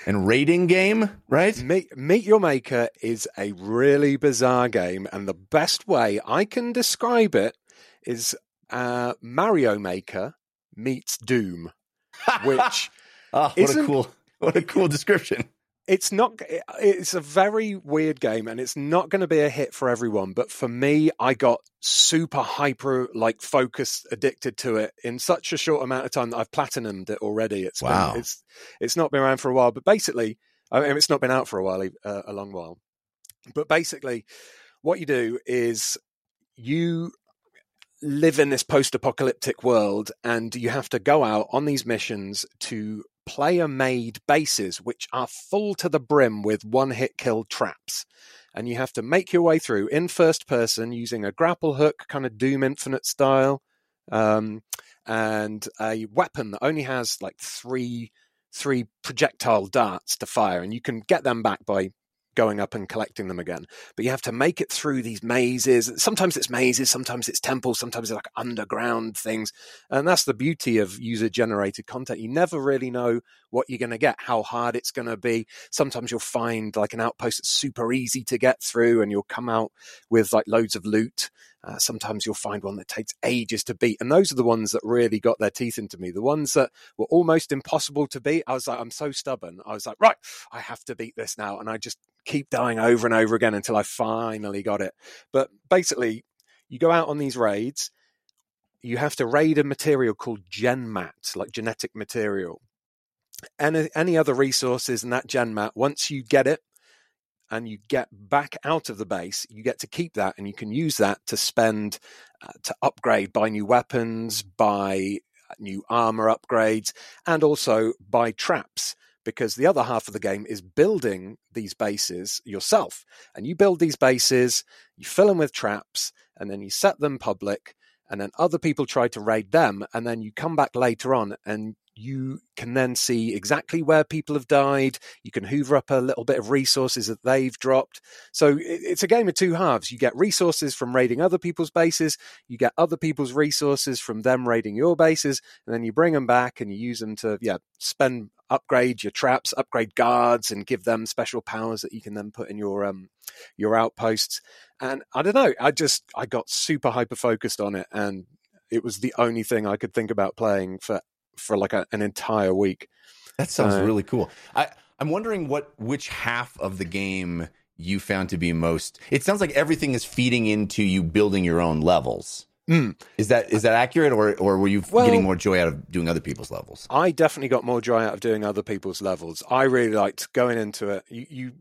and raiding game, right? Meet, Meet Your Maker is a really bizarre game, and the best way I can describe it is uh, Mario Maker meets Doom, [LAUGHS] which Ah, what a cool, what a cool description. It's not it's a very weird game and it's not going to be a hit for everyone but for me i got super hyper like focused addicted to it in such a short amount of time that i've platinumed it already it's been- Wow. it's it's not been around for a while but basically i mean it's not been out for a while uh, a long while but basically what you do is you live in this post-apocalyptic world and you have to go out on these missions to player made bases which are full to the brim with one hit kill traps. And you have to make your way through in first person using a grapple hook kind of doom infinite style um, and a weapon that only has like three three projectile darts to fire and you can get them back by going up and collecting them again. But you have to make it through these mazes. Sometimes it's mazes sometimes it's temples sometimes it's like underground things. And that's the beauty of user generated content. You never really know what you're going to get how hard it's going to be. Sometimes you'll find like an outpost that's super easy to get through and you'll come out with like loads of loot. Uh, sometimes you'll find one that takes ages to beat and those are the ones that really got their teeth into me. The ones that were almost impossible to beat i was like i'm so stubborn. I was like right i have to beat this now and i just keep dying over and over again until i finally got it. But basically you go out on these raids you have to raid a material called genmat like genetic material any, any other resources in that gen mat, once you get it and you get back out of the base you get to keep that and you can use that to spend uh, to upgrade buy new weapons buy new armor upgrades, and also buy traps. Because the other half of the game is building these bases yourself. And you build these bases, you fill them with traps, and then you set them public, and then other people try to raid them. And then you come back later on and you can then see exactly where people have died. You can hoover up a little bit of resources that they've dropped. So it's a game of two halves. You get resources from raiding other people's bases, you get other people's resources from them raiding your bases, and then you bring them back and you use them to, yeah, spend, upgrade your traps, upgrade guards, and give them special powers that you can then put in your um your outposts. And I don't know, I just I got super hyper focused on it, and it was the only thing I could think about playing for for like a, an entire week. That sounds Uh, really cool. I, I'm wondering what which half of the game you found to be most. It sounds like everything is feeding into you building your own levels. Mm. Is that is that accurate, or or were you Well- getting more joy out of doing other people's levels? I definitely got more joy out of doing other people's levels. I really liked going into it. You, you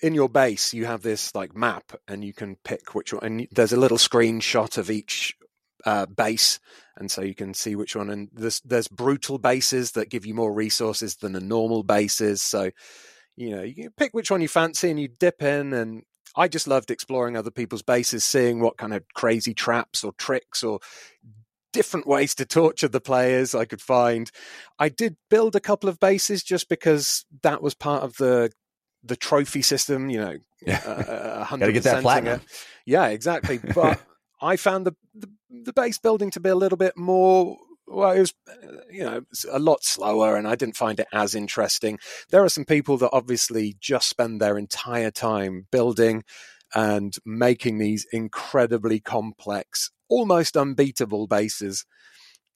in your base, you have this like map, and you can pick which one. And there's a little screenshot of each uh, base, and so you can see which one. And there's there's brutal bases that give you more resources than the normal bases. So you know you can pick which one you fancy, and you dip in. And I just loved exploring other people's bases, seeing what kind of crazy traps or tricks or different ways to torture the players I could find. I did build a couple of bases just because that was part of the the trophy system. You know, Yeah. uh, [LAUGHS] Gotta get that 100%ing platinum. it. Yeah, exactly. But [LAUGHS] I found the, the the base building to be a little bit more. Well, it was, uh, you know, a lot slower, and I didn't find it as interesting. There are some people that obviously just spend their entire time building and making these incredibly complex, almost unbeatable bases.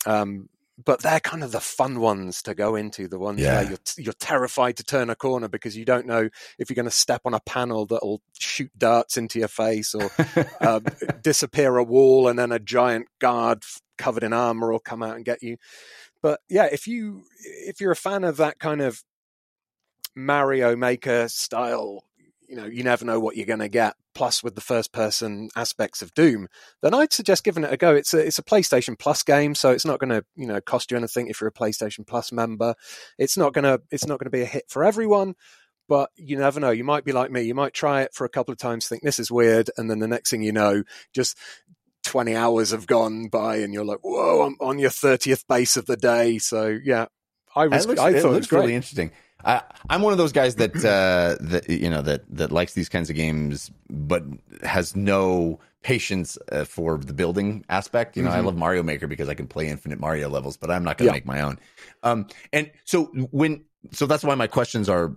Um, but they're kind of the fun ones to go into. The ones Yeah. where you're you're terrified to turn a corner because you don't know if you're going to step on a panel that'll shoot darts into your face or uh, [LAUGHS] disappear a wall and then a giant guard covered in armor will come out and get you. But yeah, if you if you're a fan of that kind of Mario Maker style, you know, you never know what you're going to get. Plus, with the first person aspects of Doom, then I'd suggest giving it a go. It's a it's a PlayStation Plus game, so it's not going to you know cost you anything if you're a PlayStation Plus member. It's not gonna it's not going to be a hit for everyone, but you never know. You might be like me. You might try it for a couple of times, think this is weird, and then the next thing you know, just 20 hours have gone by and you're like, whoa, I'm on your 30th base of the day. So yeah, I was, looks, I thought it was really interesting. I, I'm one of those guys that uh, that you know that that likes these kinds of games, but has no patience uh, for the building aspect. You know, I love Mario Maker because I can play infinite Mario levels, but I'm not going to Yeah. make my own. Um, and so when so that's why my questions are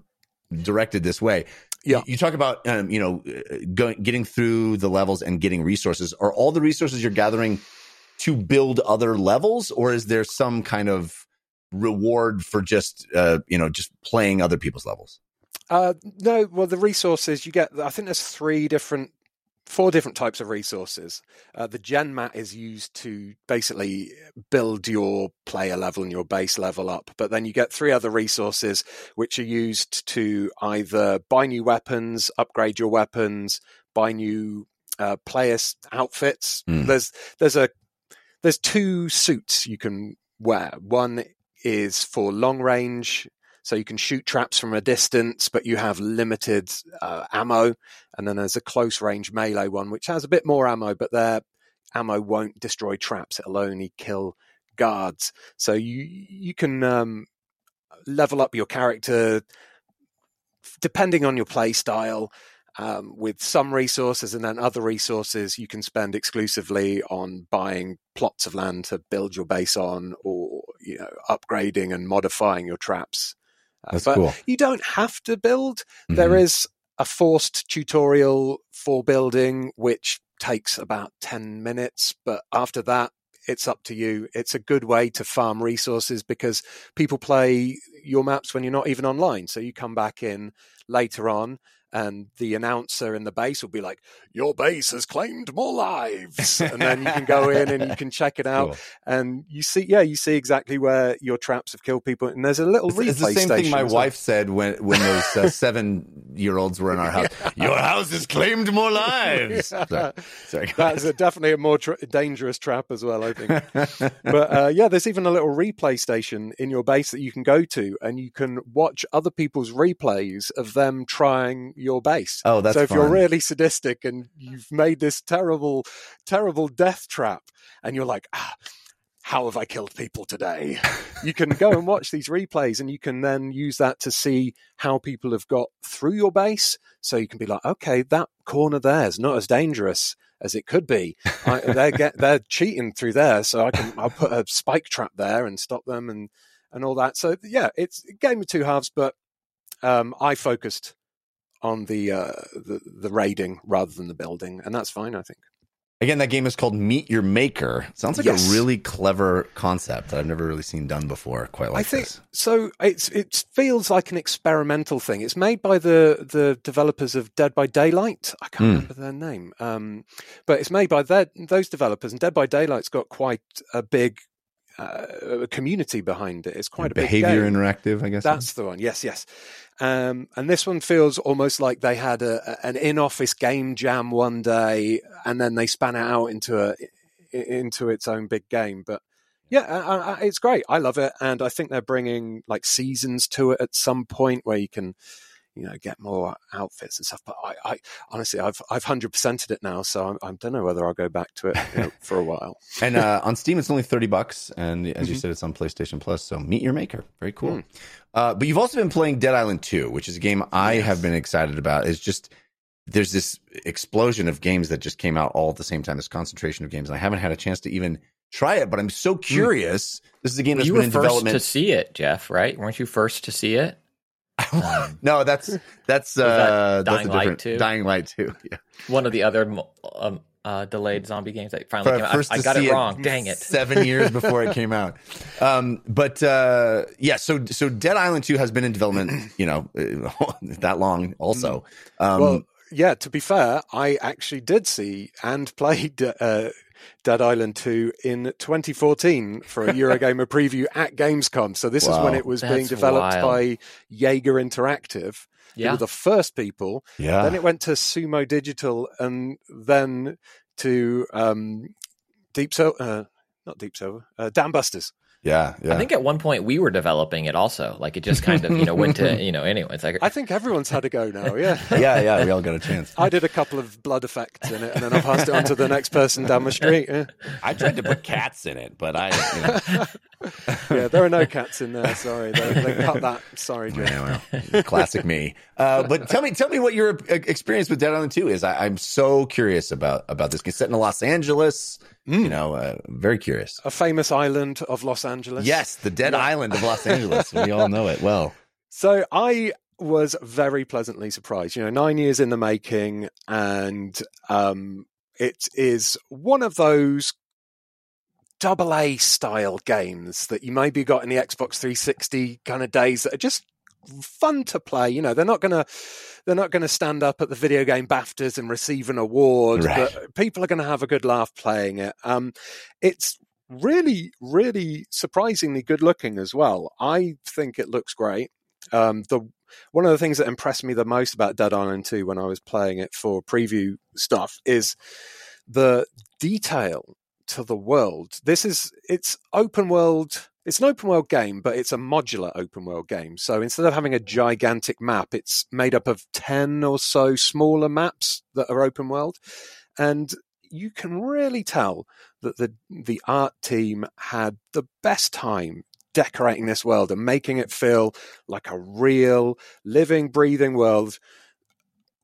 directed this way. Yeah. you talk about um, you know uh, going getting through the levels and getting resources. Are all the resources you're gathering to build other levels, or is there some kind of reward for just uh, you know just playing other people's levels? Uh, no, well, the resources you get, I think there's three different, four different types of resources. Uh, the gen mat is used to basically build your player level and your base level up, but then you get three other resources which are used to either buy new weapons, upgrade your weapons, buy new uh, player outfits. Hmm. There's there's a there's two suits you can wear. One is for long range so you can shoot traps from a distance, but you have limited uh, ammo. And then there's a close range melee one, which has a bit more ammo, but their ammo won't destroy traps. It'll only kill guards. So you you can um, level up your character depending on your play style. Um, with some resources and then other resources you can spend exclusively on buying plots of land to build your base on or you know upgrading and modifying your traps Uh, That's but cool. you don't have to build there Mhm. is a forced tutorial for building which takes about 10 minutes but after that it's up to you it's a good way to farm resources because people play your maps when you're not even online so you come back in later on and the announcer in the base will be like, "Your base has claimed more lives," and then you can go in and you can check it [LAUGHS] out, Cool. and you see, yeah, you see exactly where your traps have killed people, and there's a little It's, replay it's the same thing my well. wife said when when those uh, [LAUGHS] seven year olds were in our house. Your house has claimed more lives. [LAUGHS] Sorry, Sorry, That's a, definitely a more tra- dangerous trap as well, I think. but uh, yeah, there's even a little replay station in your base that you can go to, and you can watch other people's replays of them trying your base. Oh, that's so if you're really sadistic and you've made this terrible, terrible death trap, and you're like, ah, how have I killed people today? You can go and watch these replays, and you can then use that to see how people have got through your base. So you can be like, okay, that corner there is not as dangerous as it could be. I, they're get, [LAUGHS] they're cheating through there, so I can I'll put a spike trap there and stop them and and all that. So yeah, it's a game of two halves, but um, I focused on the, uh, the the raiding rather than the building, and that's fine. I think. Again, that game is called Meet Your Maker. Sounds like Yes. a really clever concept that I've never really seen done before. Quite like I think this. so. It's it feels like an experimental thing. It's made by the the developers of Dead by Daylight. I can't Hmm. remember their name, um, but it's made by their, those developers. And Dead by Daylight's got quite a big uh, community behind it. It's quite a big Behaviour Interactive, I guess. That's the one. Yes, yes. Um, and this one feels almost like they had a, an in-office game jam one day, and then they span it out into a i- into its own big game. But yeah, I, I, it's great. I love it, and I think they're bringing like seasons to it at some point where you can, you know, get more outfits and stuff. But I, I honestly, I've I've hundred percented it now, so I'm, I don't know whether I'll go back to it you know, [LAUGHS] for a while. and uh, on Steam, it's only thirty bucks, and as you Mhm. said, it's on PlayStation Plus. So meet your maker. Very cool. Hmm. Uh, but you've also been playing Dead Island Two, which is a game I Yes. have been excited about. It's just there's this explosion of games that just came out all at the same time. This concentration of games, and I haven't had a chance to even try it. But I'm so curious. This is a game that's you been were in first development. to see it, Jeff. Right? Weren't you first to see it? [LAUGHS] Um, no, that's that's [LAUGHS] that uh, that's Dying a Light different 2? Dying Light Two. [LAUGHS] Yeah. one of the other um, uh, delayed zombie games that finally For- came out. first I, I got it wrong. Dang it. Seven years before it came out. [LAUGHS] Um, but uh, yeah, so so Dead Island Two has been in development, you know, uh, [LAUGHS] that long. Also, um, well, yeah. To be fair, I actually did see and [LAUGHS] played uh, Dead Island 2 in 2014 for a Eurogamer [LAUGHS] preview at Gamescom. So this is when it was That's being developed wild. by Yager Interactive. They Yeah. were the first people. yeah, Then it went to Sumo Digital, and then to um, Deep Silver. Uh, not Deep Silver. Uh, Dambusters. Yeah, yeah. I think at one point we were developing it also. Like it just kind of, you know, went to, [LAUGHS] you know, anyway. It's like, I think everyone's had a go now. Yeah. [LAUGHS] yeah, yeah, we all got a chance. I did a couple of blood effects in it, and then I passed it on to the next person down the street. Yeah. I tried to put cats in it, but I, you know, [LAUGHS] yeah, there are no cats in there. Sorry, they, they cut that. Sorry, Joe. yeah, well, classic me. Uh, but tell me, tell me what your uh, experience with Dead Island Two is. I, I'm so curious about about this game. Set in Los Angeles, you know, uh, very curious. A famous island of Los Angeles. Yes, the Dead Yeah. Island of Los Angeles. we all know it well. [LAUGHS] So I was very pleasantly surprised. You know, nine years in the making, and um, it is one of those double A style games that you maybe got in the Xbox 360 kind of days that are just fun to play. You know, they're not gonna they're not gonna stand up at the video game BAFTAs and receive an award, Right. but people are gonna have a good laugh playing it. Um, it's really, really surprisingly good looking as well. I think it looks great. Um, the one of the things that impressed me the most about Dead Island 2 when I was playing it for preview stuff is the detail to the world. This is it's open world. It's an open world game, but it's a modular open world game. So instead of having a gigantic map, it's made up of 10 or so smaller maps that are open world. And you can really tell that the the art team had the best time decorating this world and making it feel like a real living breathing world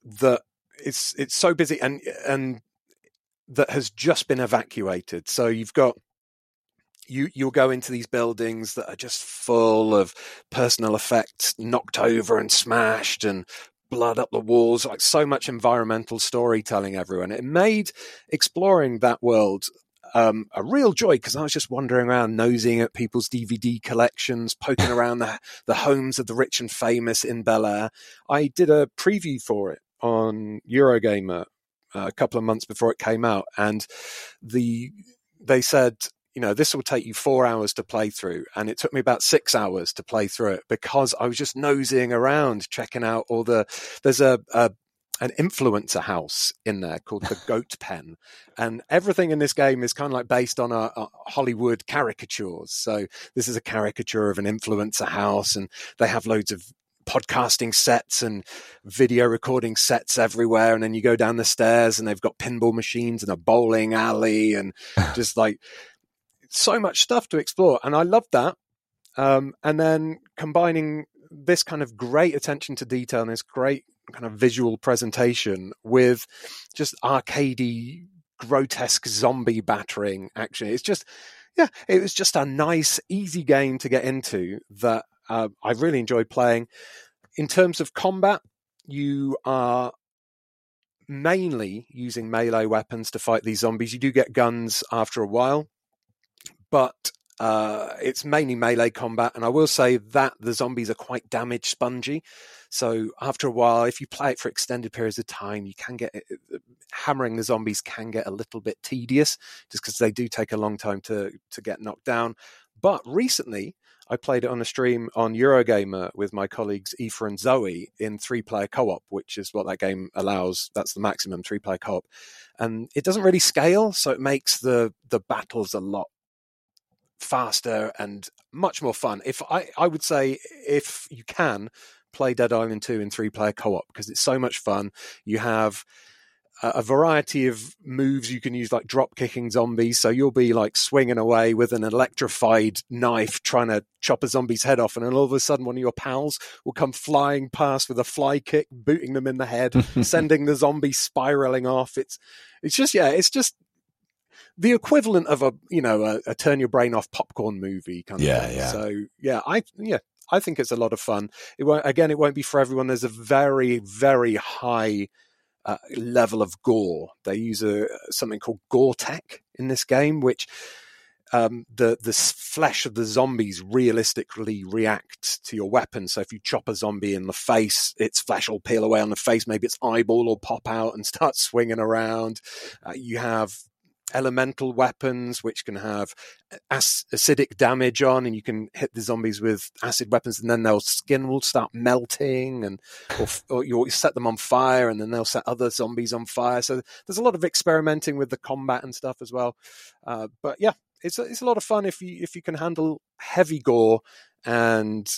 that it's it's so busy and and that has just been evacuated. So you've got you you'll go into these buildings that are just full of personal effects knocked over and smashed and blood up the walls like so much environmental storytelling everyone it made exploring that world um, a real joy because I was just wandering around, nosing at people's DVD collections, poking around the the homes of the rich and famous in Bel Air. I did a preview for it on Eurogamer uh, a couple of months before it came out, and the they said. You know, this will take you four hours to play through, and it took me about six hours to play through it because I was just nosing around, checking out all the. There's a, a an influencer house in there called the [LAUGHS] Goat Pen, and everything in this game is kind of like based on a, a Hollywood caricatures. So this is a caricature of an influencer house, and they have loads of podcasting sets and video recording sets everywhere and then you go down the stairs and they've got pinball machines and a bowling alley and [LAUGHS] just like so much stuff to explore and i loved that. Um, and then combining this kind of great attention to detail and this great kind of visual presentation with just arcadey grotesque zombie battering action it's just yeah it was just a nice easy game to get into that uh, i really enjoyed playing. In terms of combat you are mainly using melee weapons to fight these zombies. You do get guns after a while but uh, it's mainly melee combat, and I will say that the zombies are quite damage spongy. So after a while, if you play it for extended periods of time, you can get hammering the zombies can get a little bit tedious, just because they do take a long time to to get knocked down. But recently, I played it on a stream on Eurogamer with my colleagues Aoife and Zoe in three player co op, which is what that game allows. That's the maximum three player co op. And it doesn't really scale, so it makes the, the battles a lot faster and much more fun. If I, I would say if you can play Dead Island 2 in three player co op because it's so much fun. You have a, variety of moves you can use, like drop kicking zombies. So you'll be like swinging away with an electrified knife trying to chop a zombie's head off, and then all of a sudden one of your pals will come flying past with a fly kick, booting them in the head, [LAUGHS] sending the zombie spiraling off. It's it's just yeah, it's just the equivalent of a you know a, a turn your brain off popcorn movie kind of Yeah, thing. yeah. So yeah, I yeah. I think it's a lot of fun. It won't, again, it won't be for everyone. There's a very, very high uh, level of gore. They use a something called gore tech in this game, which um, the the flesh of the zombies realistically reacts to your weapon. So if you chop a zombie in the face, its flesh will peel away on the face. Maybe its eyeball will pop out and start [LAUGHS] swinging around. Uh, you have elemental weapons which can have acidic damage on and you can hit the zombies with acid weapons and then their skin will start melting and or, or you set them on fire and then they'll set other zombies on fire. So there's a lot of experimenting with the combat and stuff as well. Uh, but yeah it's a, it's a lot of fun if you if you can handle heavy gore and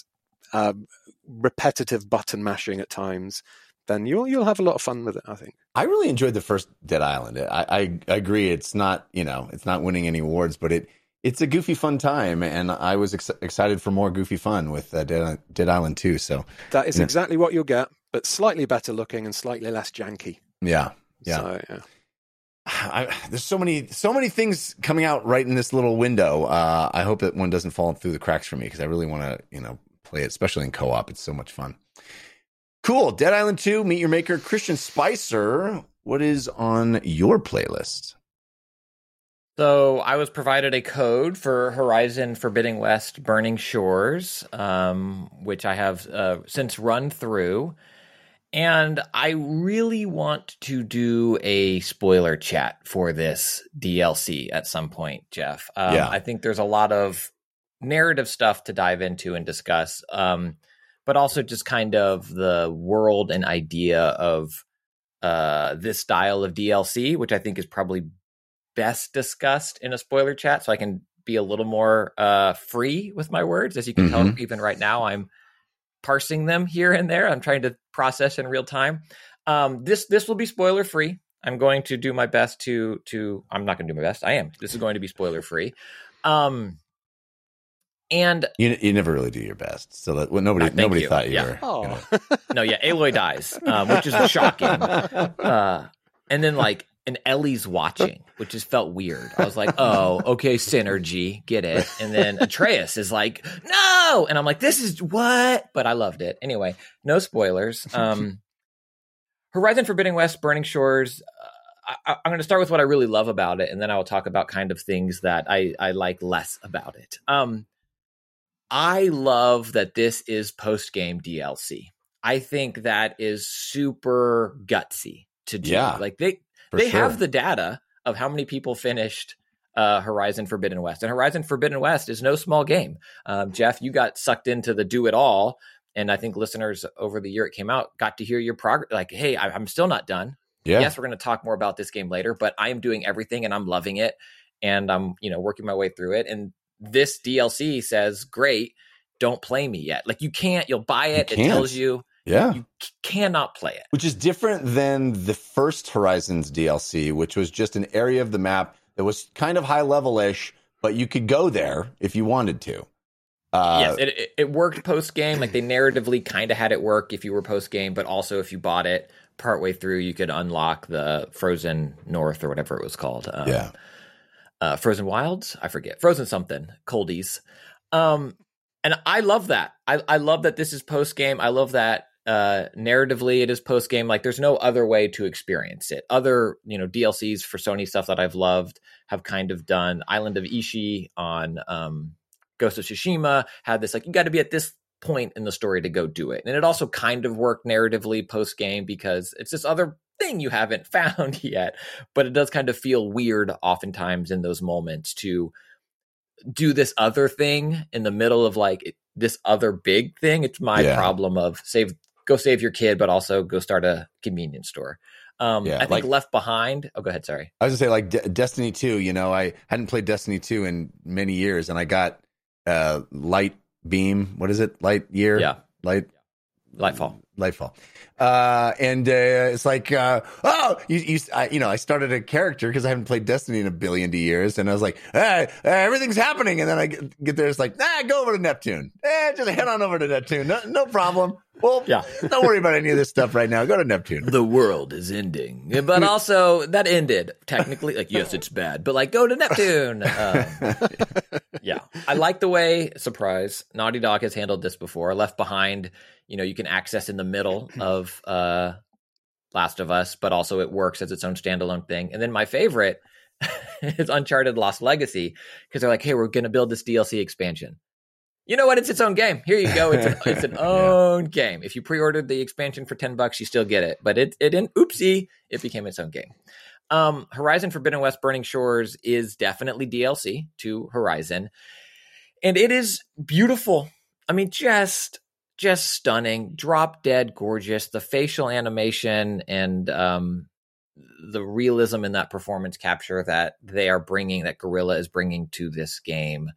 um, repetitive button mashing at times then you'll you'll have a lot of fun with it i think I really enjoyed the first Dead Island. I, I, I agree. It's not, you know, it's not winning any awards, but it, it's a goofy fun time, and I was ex- excited for more goofy fun with uh, Dead, Dead Island too. So, That is exactly what you'll get, but slightly better looking and slightly less janky. yeah, yeah. So, yeah. [SIGHS] I, there's so many, so many things coming out right in this little window. Uh, I hope that one doesn't fall through the cracks for me because I really want to, you know, play it, especially in co-op. It's so much fun. Cool. Dead Island 2, Meet Your Maker, Christian Spicer. What is on your playlist? So I was provided a code for Horizon Forbidden West Burning Shores, um, which I have uh, since run through. And I really want to do a spoiler chat for this DLC at some point, Jeff. Um, Yeah. I think there's a lot of narrative stuff to dive into and discuss, um, but also just kind of the world and idea of uh, this style of DLC, which I think is probably best discussed in a spoiler chat so I can be a little more uh, free with my words. As you can tell, even right now, I'm parsing them here and there. I'm trying to process in real time. Um, this this will be spoiler free. I'm going to do my best to to. I'm not going to do my best. I am. This is going to be spoiler free. Um, and You, you never really do your best, so that well, nobody Uh, nobody you. thought you Yeah. were. Oh, you know. no, yeah, Aloy dies, um, which is shocking. Uh, and then like and Ellie's watching, which just felt weird. I was like, oh, okay, synergy, get it. And then Atreus is like, no, and I'm like, this is what? But I loved it anyway. No spoilers. Um, Horizon Forbidden West, Burning Shores. Uh, I, I'm going to start with what I really love about it, and then I will talk about kind of things that I I like less about it. Um, I love that this is post game DLC. I think that is super gutsy to do. Yeah, like they they sure. have the data of how many people finished uh, Horizon Forbidden West, and Horizon Forbidden West is no small game. Um, Jeff, you got sucked into the do it all, and I think listeners over the year it came out got to hear your progress. Like, hey, I- I'm still not done. Yeah. Yes, we're going to talk more about this game later, but I am doing everything and I'm loving it, and I'm you know working my way through it. And this DLC says, great, don't play me yet. Like you can't. You'll buy it. It tells you Yeah. you c- cannot play it. Which is different than the first Horizons DLC, which was just an area of the map that was kind of high level ish, but you could go there if you wanted to. Uh, yes, it, it, it worked post game. Like they narratively kind of had it work if you were post game, but also if you bought it partway through, you could unlock the Frozen North or whatever it was called. Um, yeah. Uh, Frozen Wilds, I forget, Frozen something, Coldies. Um, and I love that. I, I love that this is post game. I love that uh, narratively it is post game. Like there's no other way to experience it. Other you know DLCs for Sony stuff that I've loved have kind of done. Island of Iki on um, Ghost of Tsushima had this like you got to be at this point in the story to go do it, and it also kind of worked narratively post game because it's this other thing you haven't [LAUGHS] found yet. But it does kind of feel weird oftentimes in those moments to do this other thing in the middle of like it- this other big thing. It's my Yeah. problem of save go save your kid, but also go start a convenience store. Um, Yeah, I think like- Left Behind. Oh, go ahead. Sorry. I was gonna say like De- Destiny 2, you know, I hadn't played Destiny 2 in many years and I got uh Light Beam, what is it? Light Year? Yeah, Light Lightfall. Lightfall. Uh, and uh, it's like, uh, oh, you, you, I, you know, I started a character because I haven't played Destiny in a billion years, and I was like, hey, everything's happening, and then I get, get there, it's like, nah, go over to Neptune, eh, just head on over to Neptune, no, no problem. Well, Yeah. [LAUGHS] don't worry about any of this stuff right now. Go to Neptune. The world is ending, but also that ended technically. Like, yes, it's bad, but like, go to Neptune. [LAUGHS] Um, yeah, I like the way surprise Naughty Dog has handled this before. Left Behind, you know, you can access in the middle of uh, Last of Us, but also it works as its own standalone thing. And then my favorite [LAUGHS] is Uncharted Lost Legacy because they're like, hey, we're going to build this DLC expansion. You know what? It's its own game. Here you go. It's an, [LAUGHS] it's an Yeah. own game. If you pre-ordered the expansion for ten bucks, you still get it. But it it didn't. Oopsie! It became its own game. Um, Horizon Forbidden West Burning Shores is definitely DLC to Horizon, and it is beautiful. I mean, just just stunning, drop dead gorgeous. The facial animation and um, the realism in that performance capture that they are bringing, that Guerrilla is bringing to this game,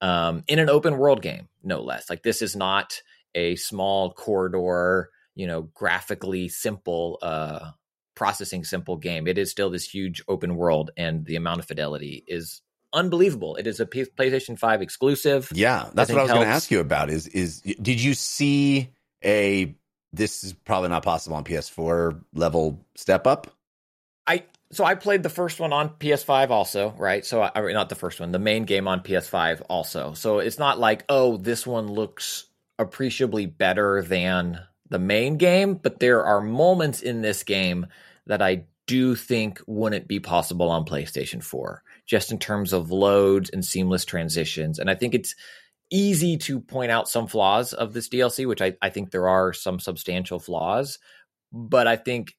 um, in an open world game, no less. Like this is not a small corridor, you know, graphically simple, uh, processing simple game. It is still this huge open world, and the amount of fidelity is unbelievable. It is a P- PlayStation Five exclusive. Yeah, that's think what I was going to ask you about. Is is did you see a? This is probably not possible on PS4 level step up. So I played the first one on PS5 also, right? So I, I not the first one, the main game on PS5 also. So it's not like oh, this one looks appreciably better than the main game, but there are moments in this game that I do think wouldn't be possible on PlayStation 4, just in terms of loads and seamless transitions. And I think it's easy to point out some flaws of this DLC, which I, I think there are some substantial flaws, but I think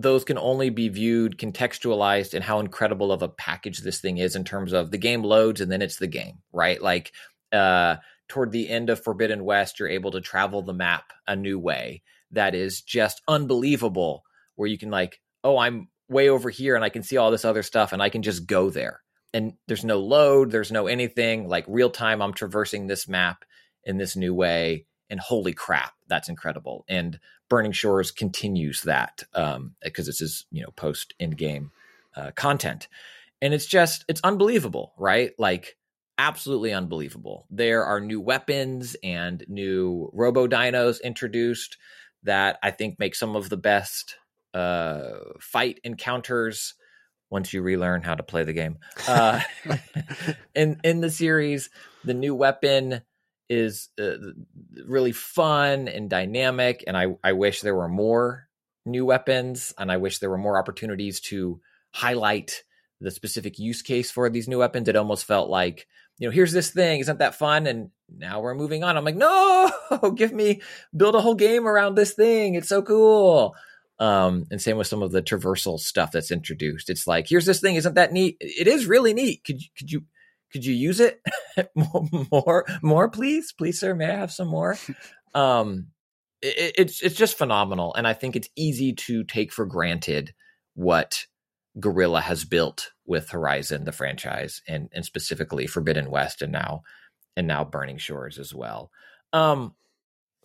those can only be viewed contextualized in how incredible of a package this thing is in terms of the game loads and then it's the game, right? Like uh toward the end of Forbidden West, you're able to travel the map a new way that is just unbelievable where you can like, oh, I'm way over here and I can see all this other stuff and I can just go there. And there's no load, there's no anything like real time I'm traversing this map in this new way and holy crap, that's incredible. And Burning Shores continues that um, because this is you know post end game uh, content, and it's just it's unbelievable, right? Like absolutely unbelievable. There are new weapons and new Robo Dinos introduced that I think make some of the best uh, fight encounters once you relearn how to play the game. Uh, [LAUGHS] in in the series, the new weapon is uh, really fun and dynamic and I, I wish there were more new weapons, and I wish there were more opportunities to highlight the specific use case for these new weapons. It almost felt like, you know, here's this thing, isn't that fun? And now we're moving on. I'm like, no, [LAUGHS] give me build a whole game around this thing. It's so cool. Um, and same with some of the traversal stuff that's introduced. It's like, here's this thing, isn't that neat? It is really neat. Could you could you could you use it [LAUGHS] more more please? Please sir may i have some more? [LAUGHS] Um it, it's it's just phenomenal and i think it's easy to take for granted what Guerrilla has built with horizon the franchise and and specifically forbidden west and now and now burning shores as well. Um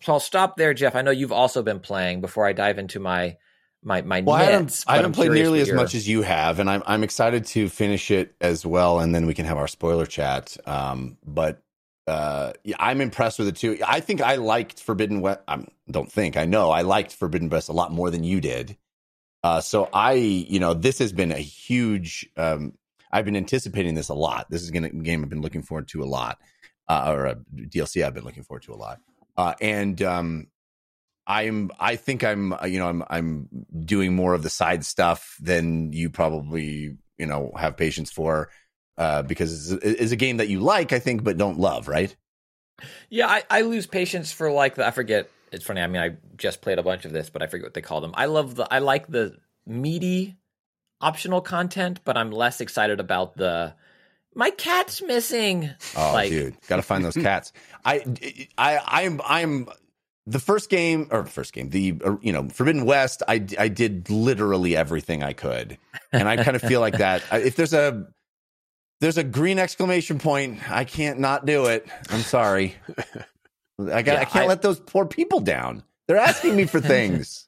so i'll stop there jeff. I know you've also been playing. Before i dive into my my my Well, I haven't, I haven't played nearly as much as you have, and I'm I'm excited to finish it as well, and then we can have our spoiler chat. Um, but uh, yeah, I'm impressed with it too. I think I liked Forbidden West. I don't think I know I liked Forbidden West a lot more than you did. Uh, so I, you know, this has been a huge. Um, I've been anticipating this a lot. This is gonna game I've been looking forward to a lot, uh, or a DLC I've been looking forward to a lot. Uh, and um, I'm I think I'm uh, you know I'm I'm doing more of the side stuff than you probably you know have patience for uh because it's, it's a game that you like I think but don't love right Yeah, I, I lose patience for like the I forget. It's funny. I mean, I just played a bunch of this, but I forget what they call them. I love the I like the meaty optional content, but I'm less excited about the my cat's missing. oh like, dude got to find those cats I I I'm I'm the first game or first game the uh, you know Forbidden West I I did literally everything I could and I kind of feel like that if there's a there's a green exclamation point I can't not do it I'm sorry I got Yeah, I can't I- let those poor people down they're asking me for [LAUGHS] things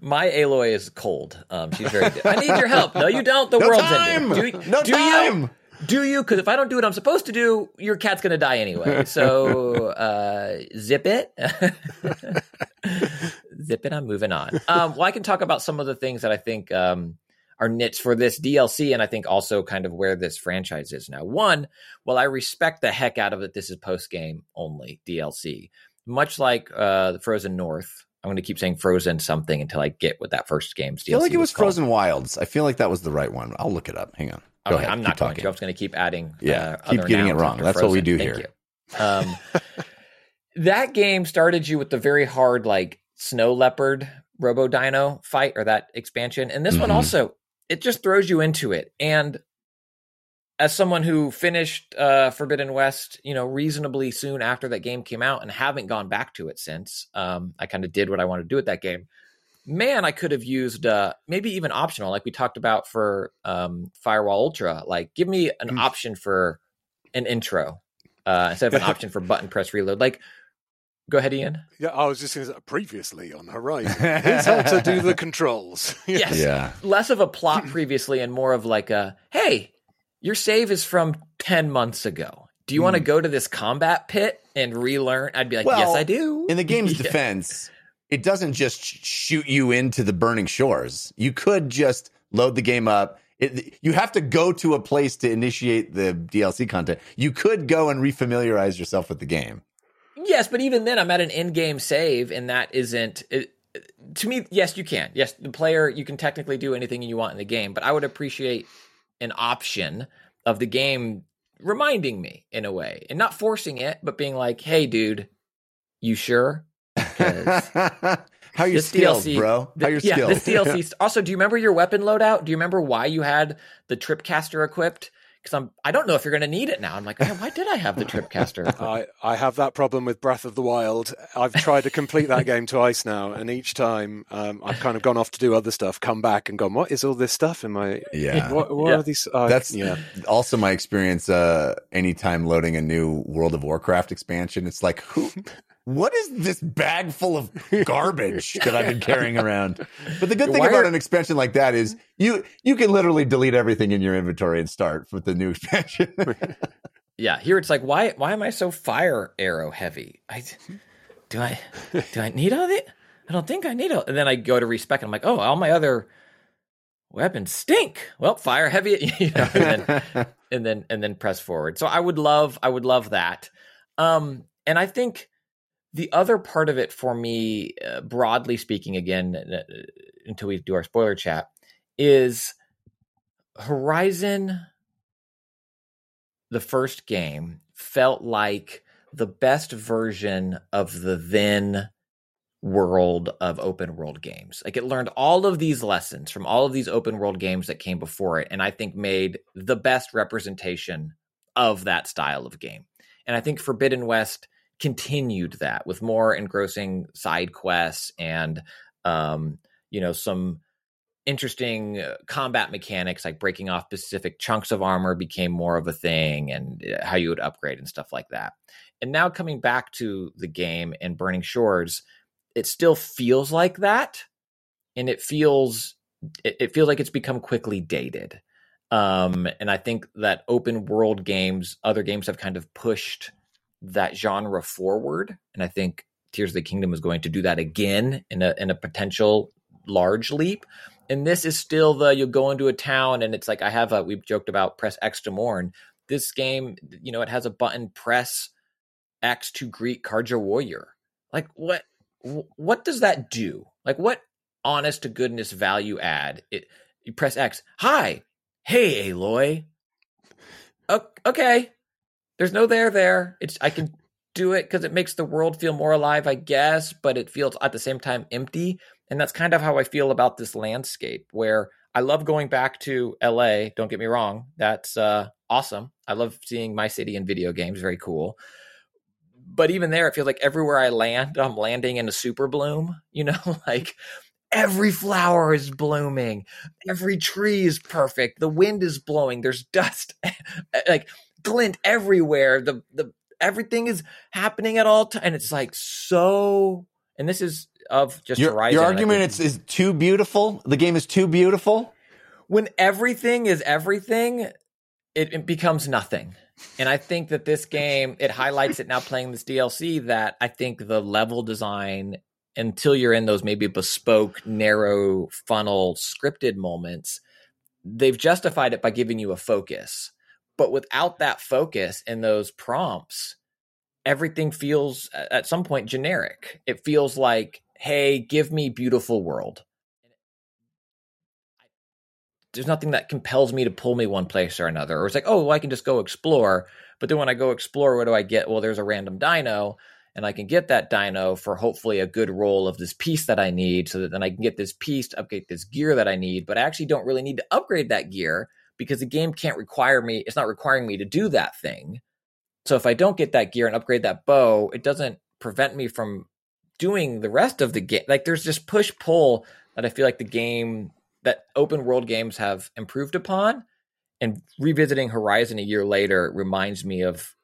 My Aloy is cold. Um, she's very. I need your help. No, you don't. The no world's time ending. Do, no do time you? Do you? Because if I don't do what I'm supposed to do, your cat's gonna die anyway. So uh, zip it, [LAUGHS] zip it. I'm moving on. Um, well, I can talk about some of the things that I think um, are nits for this DLC, and I think also kind of where this franchise is now. One, well, I respect the heck out of it. This is post game only DLC, much like uh, the Frozen North. I'm going to keep saying Frozen something until I get what that first game's DLC I feel like it was called. Frozen Wilds I feel like that was the right one I'll look it up hang on Go Okay, ahead, I'm not going talking. to. I'm just going to keep adding. Yeah, uh, keep getting it wrong. That's what we do Thank here. Um, [LAUGHS] that game started you with the very hard, like snow leopard Robo Dino fight or that expansion, and this one Mhm. also it just throws you into it. And as someone who finished uh, Forbidden West, you know, reasonably soon after that game came out, and haven't gone back to it since, um, I kind of did what I wanted to do with that game man, I could have used uh, maybe even optional, like we talked about for um, Firewall Ultra. Like, give me an Mm. option for an intro uh, instead of an option for button press reload. Like, go ahead, Ian. Yeah, I was just going to say previously on Horizon. Here's how to do the [LAUGHS] controls. [LAUGHS] Yes. yeah Less of a plot [CLEARS THROAT] previously and more of like a, hey, your save is from 10 months ago. Do you want to go to this combat pit and relearn? I'd be like, yes, I do. in the [LAUGHS] game's Yeah. defense, it doesn't just shoot you into the burning shores. You could just load the game up. It, you have to go to a place to initiate the DLC content. You could go and refamiliarize yourself with the game. Yes, but even then, I'm at an in-game save, and that isn't. It, to me, yes, you can. Yes, the player you can technically do anything you want in the game, but I would appreciate an option of the game reminding me in a way, and not forcing it, but being like, "Hey, dude, you sure?" [LAUGHS] How you skilled, DLC, bro? How you yeah, skilled? this DLC. [LAUGHS] also, do you remember your weapon loadout? Do you remember why you had the Tripcaster equipped? Because I'm, I don't know if you're going to need it now. I'm like, "Man, why did I have the Tripcaster? [LAUGHS] I, I have that problem with Breath of the Wild. I've tried to complete that game twice now, and each time um, I've kind of gone off to do other stuff, come back and gone, what is all this stuff in my. Yeah. What, what Yeah. are these? Uh, That's yeah. also my experience. Uh, anytime loading a new World of Warcraft expansion, it's like, who? What is this bag full of [LAUGHS] garbage that I've been carrying around? But the good thing Why about are- an expansion like that is you you can literally delete everything in your inventory and start with the new expansion. [LAUGHS] Yeah, here it's like, why why am I so fire arrow heavy? I do I do I need all it? I don't think I need all. And then I go to respec, and I'm like, oh, all my other weapons stink. Well, fire heavy, [LAUGHS] you know, and then and then and then press forward. So I would love I would love that. Um, and I think the other part of it for me, uh, broadly speaking, again, uh, until we do our spoiler chat, is Horizon, the first game, felt like the best version of the then world of open world games. Like it learned all of these lessons from all of these open world games that came before it, and I think made the best representation of that style of game. And I think Forbidden West continued that with more engrossing side quests and um, you know some interesting uh, combat mechanics like breaking off specific chunks of armor became more of a thing and uh, how you would upgrade and stuff like that. And now coming back to the game and Burning Shores, it still feels like that and it feels it, it feels like it's become quickly dated. Um, and I think that open world games, other games have kind of pushed that genre forward. And I think Tears of the Kingdom is going to do that again in a in a potential large leap. And this is still the you'll go into a town and it's like I have a we've joked about press X to mourn. This game, you know, it has a button press X to greet Carja Warrior. Like what what does that do? Like what honest to goodness value add? It you press X. Hi. Hey Aloy. Okay. There's no there there. It's I can do it because it makes the world feel more alive, I guess, but it feels at the same time empty. And that's kind of how I feel about this landscape where I love going back to LA. Don't get me wrong. That's uh, awesome. I love seeing my city in video games. Very cool. But even there, it feels like everywhere I land, I'm landing in a super bloom. [LAUGHS] You know, like every flower is blooming, every tree is perfect, the wind is blowing, there's dust, [LAUGHS] like glint everywhere. The the everything is happening at all times, and it's like so. And this is of just Your, Horizon. your argument is, is too beautiful. The game is too beautiful. when everything is everything, it, it becomes nothing. And I think that this game it highlights it now playing this DLC that I think the level design until you're in those maybe bespoke narrow funnel scripted moments they've justified it by giving you a focus but without that focus and those prompts everything feels at some point generic it feels like hey give me beautiful world there's nothing that compels me to pull me one place or another. Or it's like, oh, well, I can just go explore. But then when I go explore, what do I get? Well, there's a random dino, and I can get that dino for hopefully a good roll of this piece that I need, so that then I can get this piece to upgrade this gear that I need. But I actually don't really need to upgrade that gear because the game can't require me. It's not requiring me to do that thing. So if I don't get that gear and upgrade that bow, it doesn't prevent me from doing the rest of the game. Like there's this push pull that I feel like the game that open world games have improved upon. And revisiting Horizon a year later reminds me of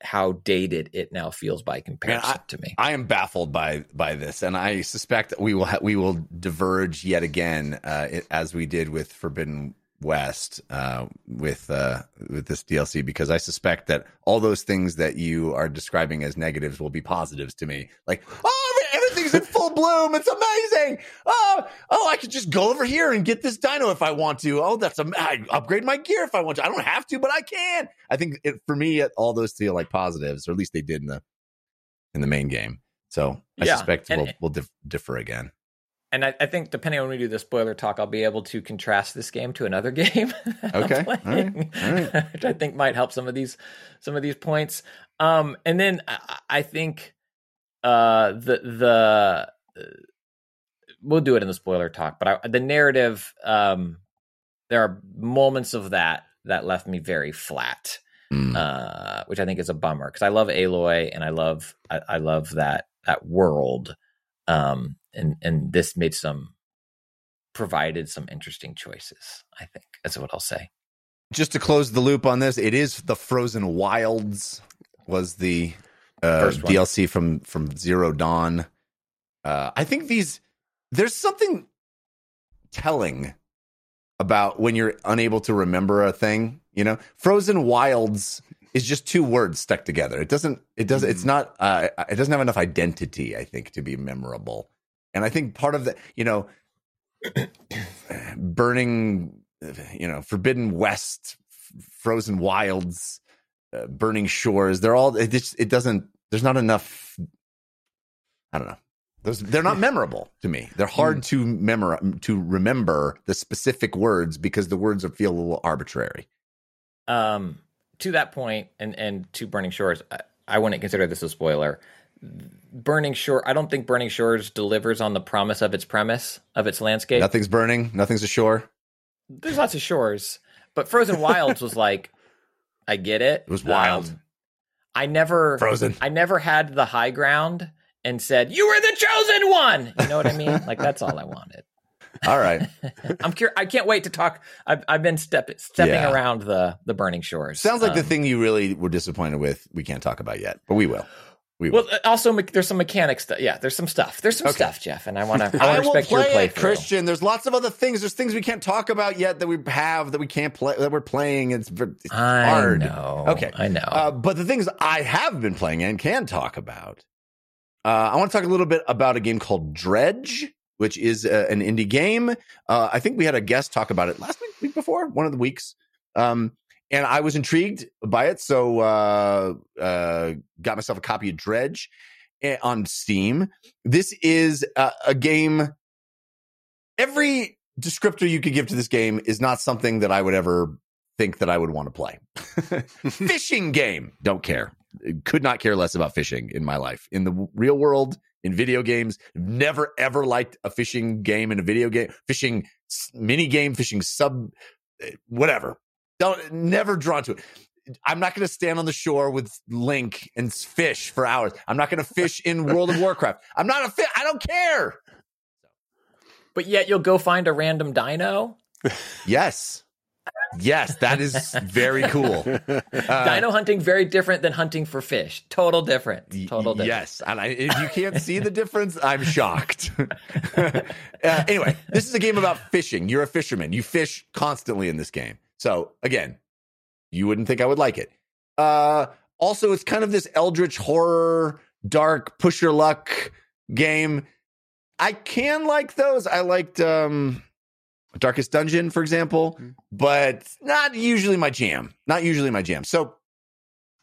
how dated it now feels by comparison to me. I am baffled by by this, and I suspect we will ha- we will diverge yet again, uh, it, as we did with Forbidden West uh, with uh, with this DLC, because I suspect that all those things that you are describing as negatives will be positives to me. Like, oh, everything's in full bloom. It's amazing. Oh, oh, I could just go over here and get this dino if I want to. Oh, that's a I upgrade my gear if I want to. I don't have to, but I can. I think it, for me, all those feel like positives, or at least they did in the in the main game. So I Yeah, suspect and- we'll we'll dif- differ again. And I, I think depending on when we do the spoiler talk, I'll be able to contrast this game to another [LAUGHS] game. Okay. All right. playing, All right. [LAUGHS] which I think might help some of these some of these points. Um, and then I, I think uh, the the uh, we'll do it in the spoiler talk, but I, the narrative um, there are moments of that that left me very flat, Mm. uh, which I think is a bummer because I love Aloy and I love I, I love that that world, um, and and this made some provided some interesting choices. I think that's what I'll say. just to close the loop on this, it is the Frozen Wilds was the uh, DLC from from Zero Dawn. Uh, I think these there's something telling about when you're unable to remember a thing. You know, Frozen Wilds is just two words stuck together. It doesn't. It doesn't. It's not. Uh, it doesn't have enough identity. I think to be memorable. And I think part of the, you know, burning, you know, Forbidden West, Frozen Wilds, uh, Burning Shores. They're all. It just. It doesn't. There's not enough I don't know. Those they're not memorable to me. They're [LAUGHS] hard to memor to remember the specific words because the words are, feel a little arbitrary. Um, to that point, and and to Burning Shores, I, I wouldn't consider this a spoiler. Burning Shore, I don't think Burning Shores delivers on the promise of its premise of its landscape. Nothing's burning. Nothing's ashore. There's lots of shores, but Frozen Wilds was like, I get it. It was wild. Um, I never Frozen. I never had the high ground and said you were the chosen one. You know what I mean? like that's all I wanted. All right. [LAUGHS] I'm cur- I can't wait to talk. I've, I've been step- stepping Yeah. around the the burning shores. Sounds like the Um, thing you really were disappointed with. We can't talk about yet, but we will. We will. Well, also there's some mechanics stuff. Yeah, there's some stuff. There's some Okay. stuff, Jeff, and I want to. I [LAUGHS] I want will respect your play it. Christian. There's lots of other things. There's things we can't talk about yet that we have that we can't play that we're playing. It's, ver- it's I hard. know. Okay. I know. Uh, but the things I have been playing and can talk about, uh, I want to talk a little bit about a game called Dredge, which is uh, an indie game. Uh, I think we had a guest talk about it last week, week before, one of the weeks. Um, and I was intrigued by it, so uh, uh, got myself a copy of Dredge eh, on Steam. This is a, a game. Every descriptor you could give to this game is not something that I would ever think that I would want to play. [LAUGHS] fishing game. Don't care. Could not care less about fishing in my life. In the real world, in video games, never ever liked a fishing game in a video game. Fishing s- mini game, fishing sub, eh, whatever. Don't never drawn to it. I'm not going to stand on the shore with Link and fish for hours. I'm not going to fish in World of [LAUGHS] Warcraft. I'm not a fish. I don't care. but yet you'll go find a random dino. Yes. Yes, that is very cool. Uh, dino hunting very different than hunting for fish. Total different. Total different. Yes, and I, if you can't see the difference, I'm shocked. [LAUGHS] uh, anyway, this is a game about fishing. You're a fisherman. You fish constantly in this game. So again, you wouldn't think I would like it. Uh, also, it's kind of this eldritch horror, dark, push your luck game. I can like those. I liked um, Darkest Dungeon, for example, but not usually my jam. Not usually my jam. So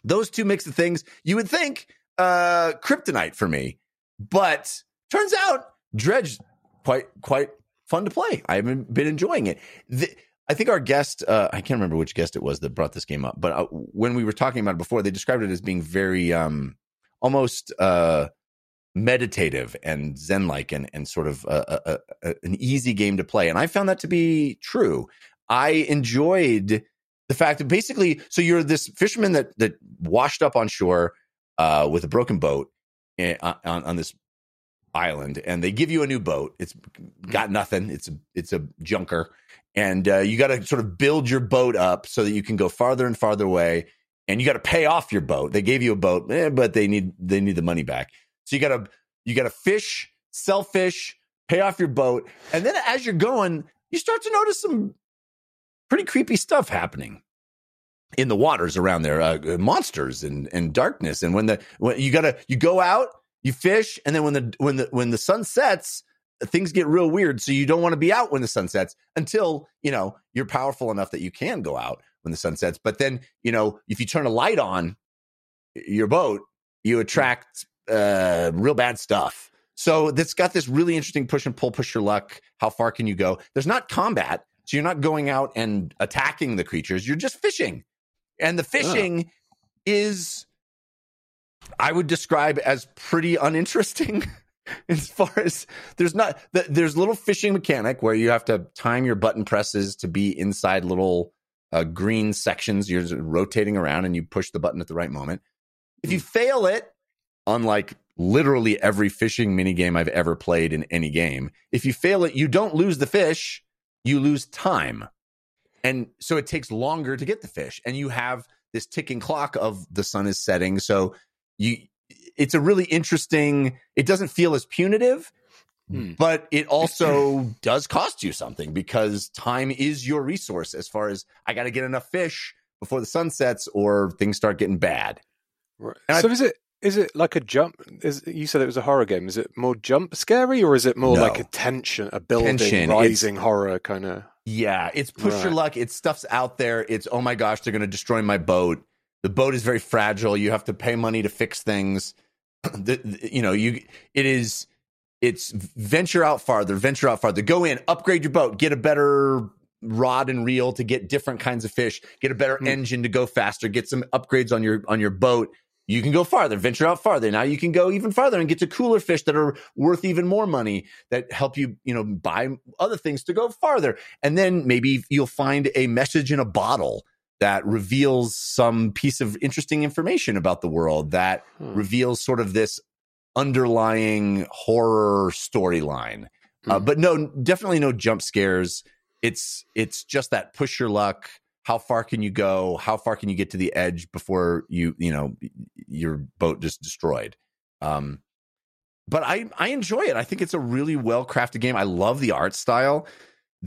those two mix of things, you would think uh kryptonite for me. But turns out Dredge quite quite fun to play. I've been, been enjoying it. The, I think our guest, uh, I can't remember which guest it was that brought this game up, but uh, when we were talking about it before, they described it as being very um almost uh meditative and zen like and and sort of a, a, a, an easy game to play. And i found that to be true. I enjoyed the fact that basically so you're this fisherman that that washed up on shore uh with a broken boat eh, on, on on this island and they give you a new boat. It's got nothing. It's a it's a junker. And uh, you got to sort of build your boat up so that you can go farther and farther away and you got to pay off your boat. They gave you a boat eh, but they need they need the money back. So you got to you got to fish sell fish pay off your boat and then as you're going you start to notice some pretty creepy stuff happening in the waters around there uh, monsters and and darkness. And when the when you gotta you go out you fish and then when the when the when the sun sets things get real weird so you don't want to be out when the sun sets until you know you're powerful enough that you can go out when the sun sets. But then you know if you turn a light on your boat you attract uh real bad stuff. So that's got this really interesting push and pull push your luck how far can you go? There's not combat so you're not going out and attacking the creatures you're just fishing. And the fishing is i would describe as pretty uninteresting [LAUGHS] as far as there's not th- there's little fishing mechanic where you have to time your button presses to be inside little uh, green sections. You're rotating around and you push the button at the right moment. If you fail it unlike literally every fishing mini game i've ever played in any game if you fail it you don't lose the fish you lose time. And so it takes longer to get the fish and you have this ticking clock of the sun is setting. So you it's a really interesting it doesn't feel as punitive Hmm. but it [CLEARS THROAT] also does cost you something because time is your resource as far as i got to get enough fish before the sun sets or things start getting bad Right. And I- So is it is it like a jump? Is you said it was a horror game? Is it more jump scary or is it more No. like a tension, a building, Tension. rising horror kind of? Yeah, it's push your luck. It's stuff's out there. It's oh my gosh, they're going to destroy my boat. The boat is very fragile. You have to pay money to fix things. [CLEARS THROAT] the, the- you know you it is it's venture out farther venture out farther go in upgrade your boat get a better rod and reel to get different kinds of fish get a better Hmm. engine to go faster get some upgrades on your on your boat you can go farther venture out farther now you can go even farther and get to cooler fish that are worth even more money that help you you know buy other things to go farther and then maybe you'll find a message in a bottle that reveals some piece of interesting information about the world that Hmm. reveals sort of this underlying horror storyline. Uh, Hmm. but no, definitely no jump scares. It's it's just that push your luck. How far can you go? How far can you get to the edge before you you know your boat just destroyed? Um, but I I enjoy it. I think it's a really well crafted game. I love the art style.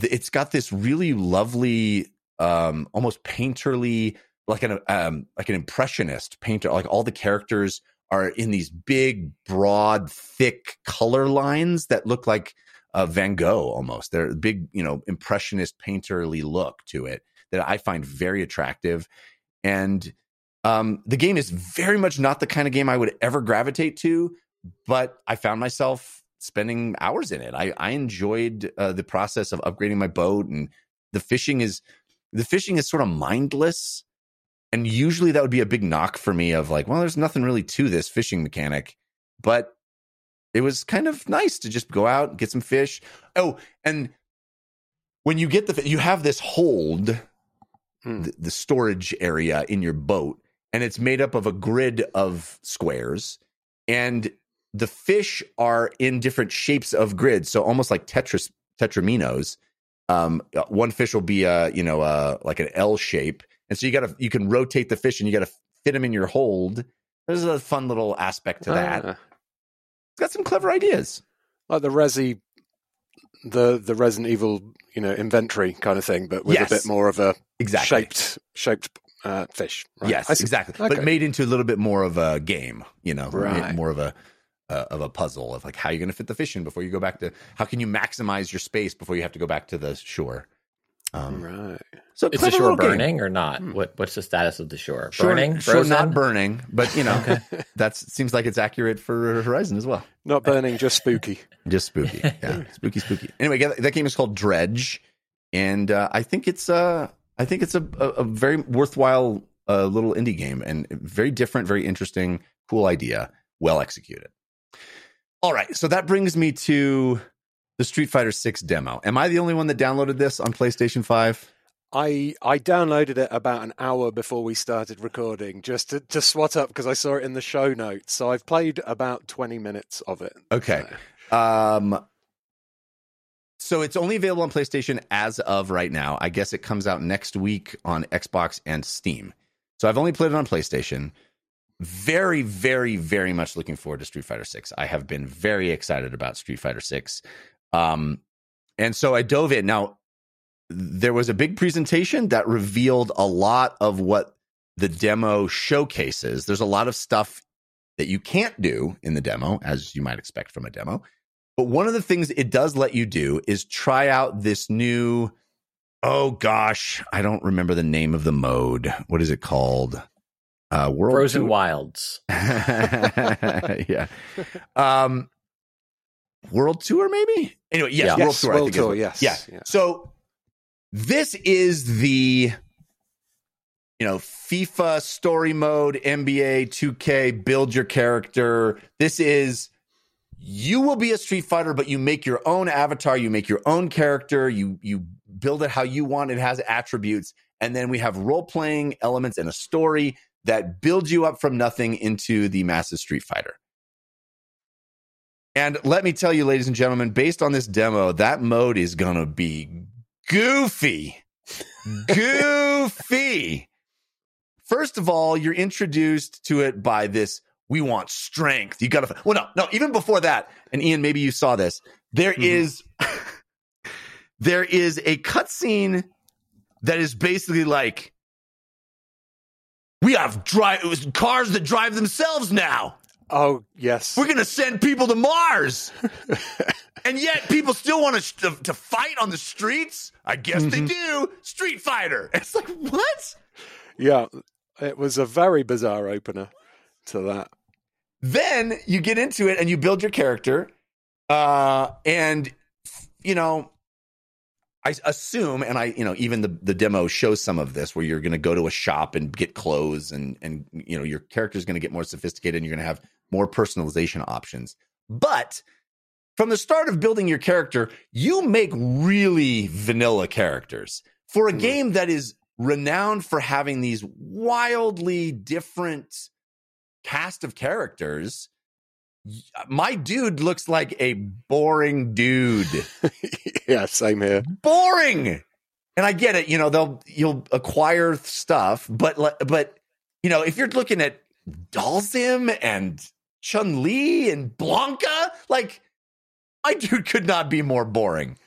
It's got this really lovely, um, almost painterly, like an um, like an impressionist painter. Like all the characters are in these big, broad, thick color lines that look like uh, Van Gogh almost. They're big, you know, impressionist painterly look to it that I find very attractive. And um, the game is very much not the kind of game I would ever gravitate to, but I found myself spending hours in it. I, I enjoyed uh, the process of upgrading my boat, and the fishing is the fishing is sort of mindless. And usually that would be a big knock for me of like, well, there's nothing really to this fishing mechanic, but it was kind of nice to just go out and get some fish. Oh, and when you get the you have this hold Hmm. the, the storage area in your boat and it's made up of a grid of squares and the fish are in different shapes of grids so almost like tetris tetraminos um uh, one fish will be a you know uh like an l shape and so you gotta you can rotate the fish and you gotta fit them in your hold there's a fun little aspect to that Ah, it's got some clever ideas like the Resi, the the Resident Evil, you know, inventory kind of thing, but with Yes. a bit more of a exactly shaped shaped uh, fish. Right. Yes, exactly. Okay. But made into a little bit more of a game, you know, Right. more of a uh, of a puzzle of like how you're going to fit the fish in before you go back to how can you maximize your space before you have to go back to the shore. Um, right. So Is the shore little game. burning or not? Hmm. What What's the status of the shore? Shore, burning, shore frozen. not burning, but you know [LAUGHS] that seems like it's accurate for Horizon as well. Not burning, just spooky. [LAUGHS] Just spooky, yeah, spooky, spooky. Anyway, that that game is called Dredge, and uh, I think it's uh, I think it's a, a, a very worthwhile uh, little indie game and very different, very interesting, cool idea, well executed. All right, so that brings me to the Street Fighter Six demo. Am I the only one that downloaded this on PlayStation Five? I I downloaded it about an hour before we started recording just to, to swat up because I saw it in the show notes. So I've played about twenty minutes of it. Okay. Um, so it's only available on PlayStation as of right now. I guess it comes out next week on Xbox and Steam. So I've only played it on PlayStation. Very, very, very much looking forward to Street Fighter Six. I have been very excited about Street Fighter Six, um, and so I dove in. Now there was a big presentation that revealed a lot of what the demo showcases. There's a lot of stuff that you can't do in the demo, as you might expect from a demo. But one of the things it does let you do is try out this new, oh gosh, I don't remember the name of the mode. What is it called? Uh, World Frozen Tour- Wilds. [LAUGHS] yeah. Um, World Tour, maybe? Anyway, yes, Yeah. World Yes, Tour. I World think is Tour, yes. Yeah. Yeah. So this is the you know FIFA story mode, NBA 2K, build your character. This is you will be a Street Fighter, but you make your own avatar, you make your own character, you you build it how you want. It has attributes, and then we have role playing elements and a story that builds you up from nothing into the massive Street Fighter. And let me tell you, ladies and gentlemen, based on this demo, that mode is gonna be goofy. [LAUGHS] goofy. First of all, you're introduced to it by this. We want strength. You gotta. Well, no, no. Even before that, and Ian, maybe you saw this. There Mhm. is, [LAUGHS] there is a cutscene that is basically like, we have drive cars that drive themselves now. Oh yes. We're gonna send people to Mars, [LAUGHS] and yet people still want to, to to fight on the streets. I guess they do. Street Fighter. [LAUGHS] It's like what? Yeah, it was a very bizarre opener to that. then you get into it and you build your character, uh, and you know, I assume, and I, you know, even the the demo shows some of this where you're going to go to a shop and get clothes, and and you know your character's going to get more sophisticated, and you're going to have more personalization options. But from the start of building your character, you make really vanilla characters for a mm-hmm. game that is renowned for having these wildly different cast of characters. My dude looks like a boring dude. [LAUGHS] yeah, same here. boring. And I get it, you know, they'll you'll acquire stuff, but but you know, if you're looking at Dhalsim and Chun Li and Blanka, like my [LAUGHS] dude could not be more boring.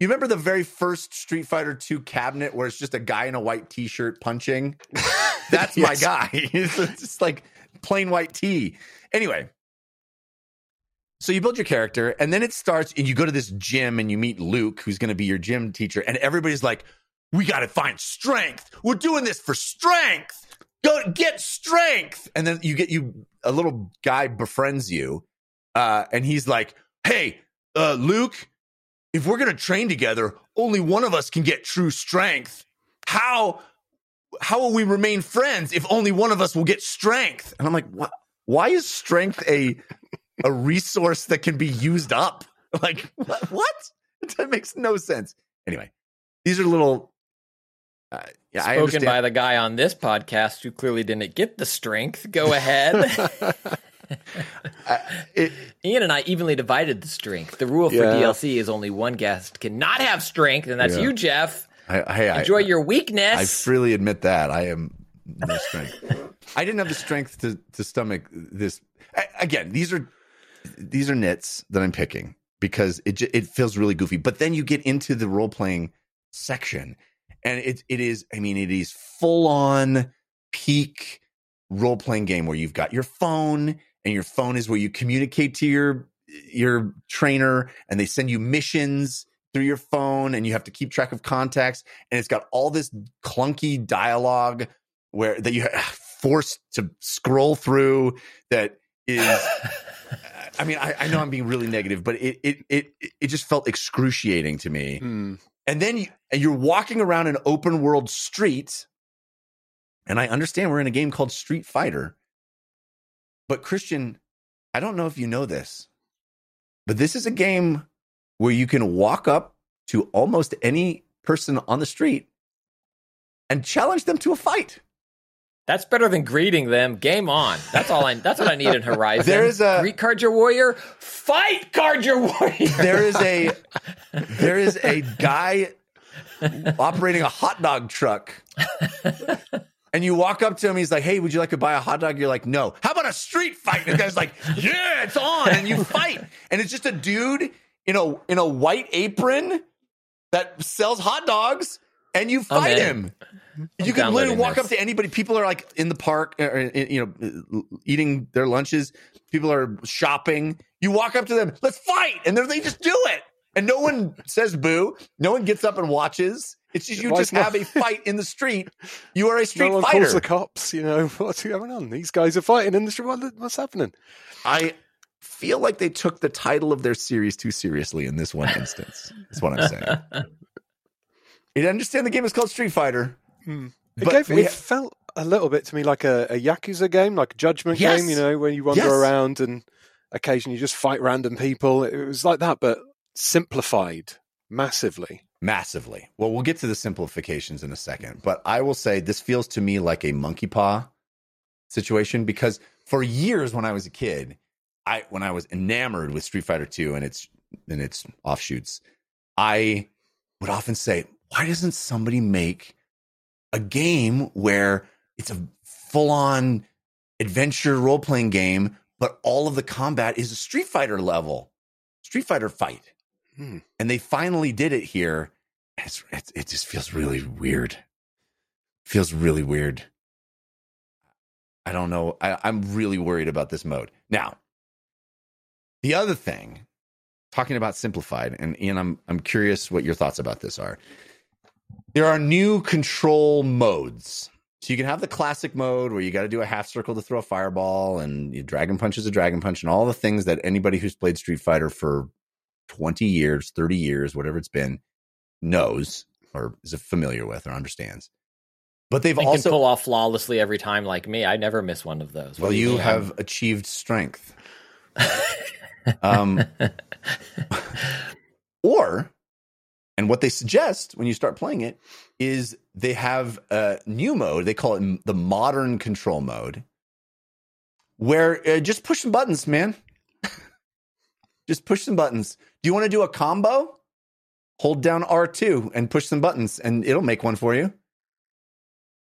You remember the very first Street Fighter 2 cabinet where it's just a guy in a white t-shirt punching? [LAUGHS] That's my guy. it's just like plain white tee. Anyway, so you build your character, and then it starts, and you go to this gym and you meet Luke, who's going to be your gym teacher, and everybody's like, "We got to find strength. We're doing this for strength. Go get strength." And then you get you a little guy befriends you, uh, and he's like, "Hey, uh, Luke, if we're going to train together, only one of us can get true strength. How?" How will we remain friends if only one of us will get strength? And I'm like, what? Why is strength a a resource that can be used up. [LAUGHS] Like what? what? [LAUGHS] That makes no sense. Anyway, these are little. Uh, yeah, Spoken by the guy on this podcast who clearly didn't get the strength. Go ahead. [LAUGHS] Uh, it, Ian and I evenly divided the strength. The rule for Yeah. DLC is only one guest cannot have strength, and that's Yeah. you, Jeff. I, hey, I, Enjoy your weakness. I freely admit that I am no strength. I didn't have the strength to to stomach this. Again, these are these are nits that I'm picking because it it feels really goofy. But then you get into the role playing section, and it it is. I mean, it is full on peak role playing game where you've got your phone, and your phone is where you communicate to your your trainer, and they send you missions through your phone, and you have to keep track of contacts, and it's got all this clunky dialogue where that you're forced to scroll through that is [LAUGHS] I mean, I, I know I'm being really negative, but it it it it just felt excruciating to me. Hmm. And then you, and you're walking around an open world street, and I understand we're in a game called Street Fighter, but Christian, I don't know if you know this, but this is a game where you can walk up to almost any person on the street and challenge them to a fight. That's better than greeting them. Game on. That's all I. That's what I need in [LAUGHS] Horizon. There is a- greet Carja warrior. Fight Carja warrior. there is a [LAUGHS] there is a guy operating a hot dog truck and you walk up to him he's like hey would you like to buy a hot dog you're like no how about a street fight and the guy's like yeah it's on and you fight and it's just a dude in a in a white apron that sells hot dogs and you fight him you can literally walk this. up to anybody. People are like in the park, uh, or, or, you know, eating their lunches. People are shopping. You walk up to them, let's fight, and then they just do it, and no one says boo. No one gets up and watches. It's just you Why just not? have a fight in the street. You are a [LAUGHS] street no one fighter. calls the cops. You know [LAUGHS] what's going on? These guys are fighting in the street. What's happening? I feel like they took the title of their series too seriously in this one instance. That's what I'm saying. [LAUGHS] You understand the game is called Street Fighter. Mm. It, gave, we it ha- felt a little bit to me like a, a Yakuza game, like a judgment Yes. game, you know, where you wander Yes. around and occasionally you just fight random people. It was like that, but simplified massively. massively. Well, we'll get to the simplifications in a second, but I will say this feels to me like a monkey paw situation because for years when I was a kid, I when I was enamored with Street Fighter 2 and its and its offshoots, I would often say, why doesn't somebody make a game where it's a full-on adventure role-playing game, but all of the combat is a Street Fighter level, Street Fighter fight? Hmm. and they finally did it here. It's, it's, it just feels really weird. Feels really weird. I don't know. I, I'm really worried about this mode. Now, the other thing, talking about simplified, and Ian, I'm I'm curious what your thoughts about this are. There are new control modes. So you can have the classic mode where you got to do a half circle to throw a fireball, and you dragon punch is a dragon punch, and all the things that anybody who's played Street Fighter for twenty years, thirty years, whatever it's been, knows or is familiar with or understands. But they've And also can pull off flawlessly every time, like me. I never miss one of those. well, What you mean? have achieved strength. [LAUGHS] um, [LAUGHS] [LAUGHS] or, and what they suggest when you start playing it is they have a new mode. They call it the modern control mode, where uh, just push some buttons, man. [LAUGHS] just push some buttons. Do you want to do a combo? Hold down R2 and push some buttons, and it'll make one for you.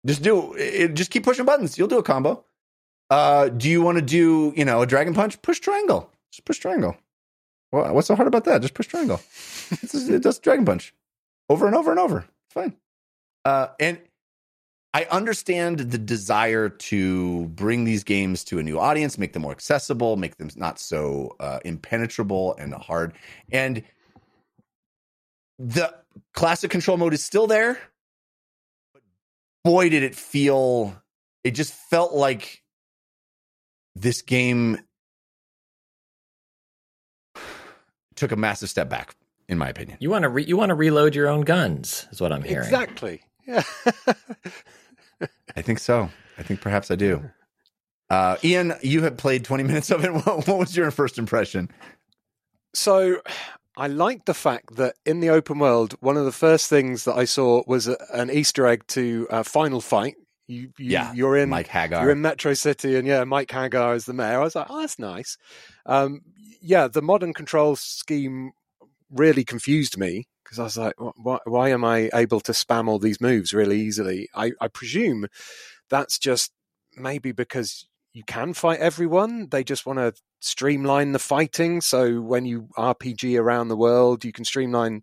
Just do it. Just keep pushing buttons. You'll do a combo. Uh, do you want to do, you know, a dragon punch? Push triangle. Just push triangle. Well, what's so hard about that? Just push triangle. [LAUGHS] It's just- it does dragon punch over and over and over. It's fine. Uh, and I understand the desire to bring these games to a new audience, make them more accessible, make them not so uh, impenetrable and hard. And the classic control mode is still there. But boy, did it feel, it just felt like this game took a massive step back, in my opinion. You want to re- you want to reload your own guns, is what I'm hearing. Exactly. Yeah. [LAUGHS] I think so. I think perhaps I do. Uh, Ian, you had played 20 minutes of it. [LAUGHS] What, what was your first impression? So I liked the fact that in the open world, one of the first things that I saw was a, an Easter egg to uh, Final Fight. You, you Yeah, you're in Mike Haggar. You're in Metro City, and yeah, Mike Haggar is the mayor. I was like, oh, that's nice. Um, yeah, the modern control scheme really confused me because I was like, why, why am I able to spam all these moves really easily? I, I presume that's just maybe because you can fight everyone. They just want to streamline the fighting. So when you RPG around the world, you can streamline,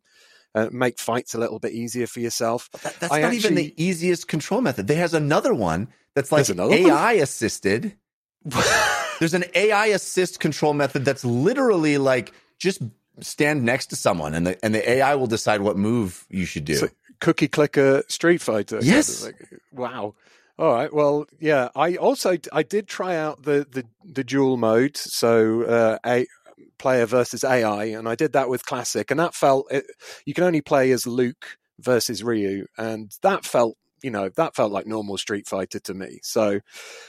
uh, make fights a little bit easier for yourself. That- that's I not even the easiest control method. There has another one that's like There's another one? AI assisted. [LAUGHS] There's an AI assist control method that's literally like just stand next to someone and the and the AI will decide what move you should do. So- Cookie clicker Street Fighter. kind of Yes. Wow. All right. Well, yeah. I also I did try out the the, the dual mode, so uh, a player versus AI, and I did that with classic, and that felt it, you can only play as Luke versus Ryu, and that felt you know that felt like normal Street Fighter to me. So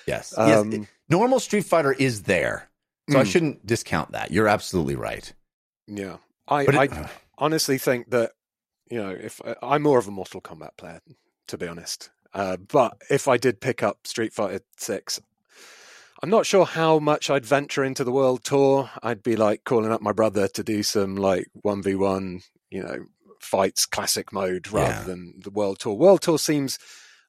yes. um, yes. Normal Street Fighter is there. So I Mm. shouldn't discount that. You're absolutely right. yeah, I But I it, [SIGHS] honestly think that you know if uh, I'm more of a Mortal Kombat player, to be honest. Uh, but if I did pick up Street Fighter Six, I'm not sure how much I'd venture into the world tour. I'd be like calling up my brother to do some like one v one, you know, fights classic mode rather Yeah. than the world tour. World tour seems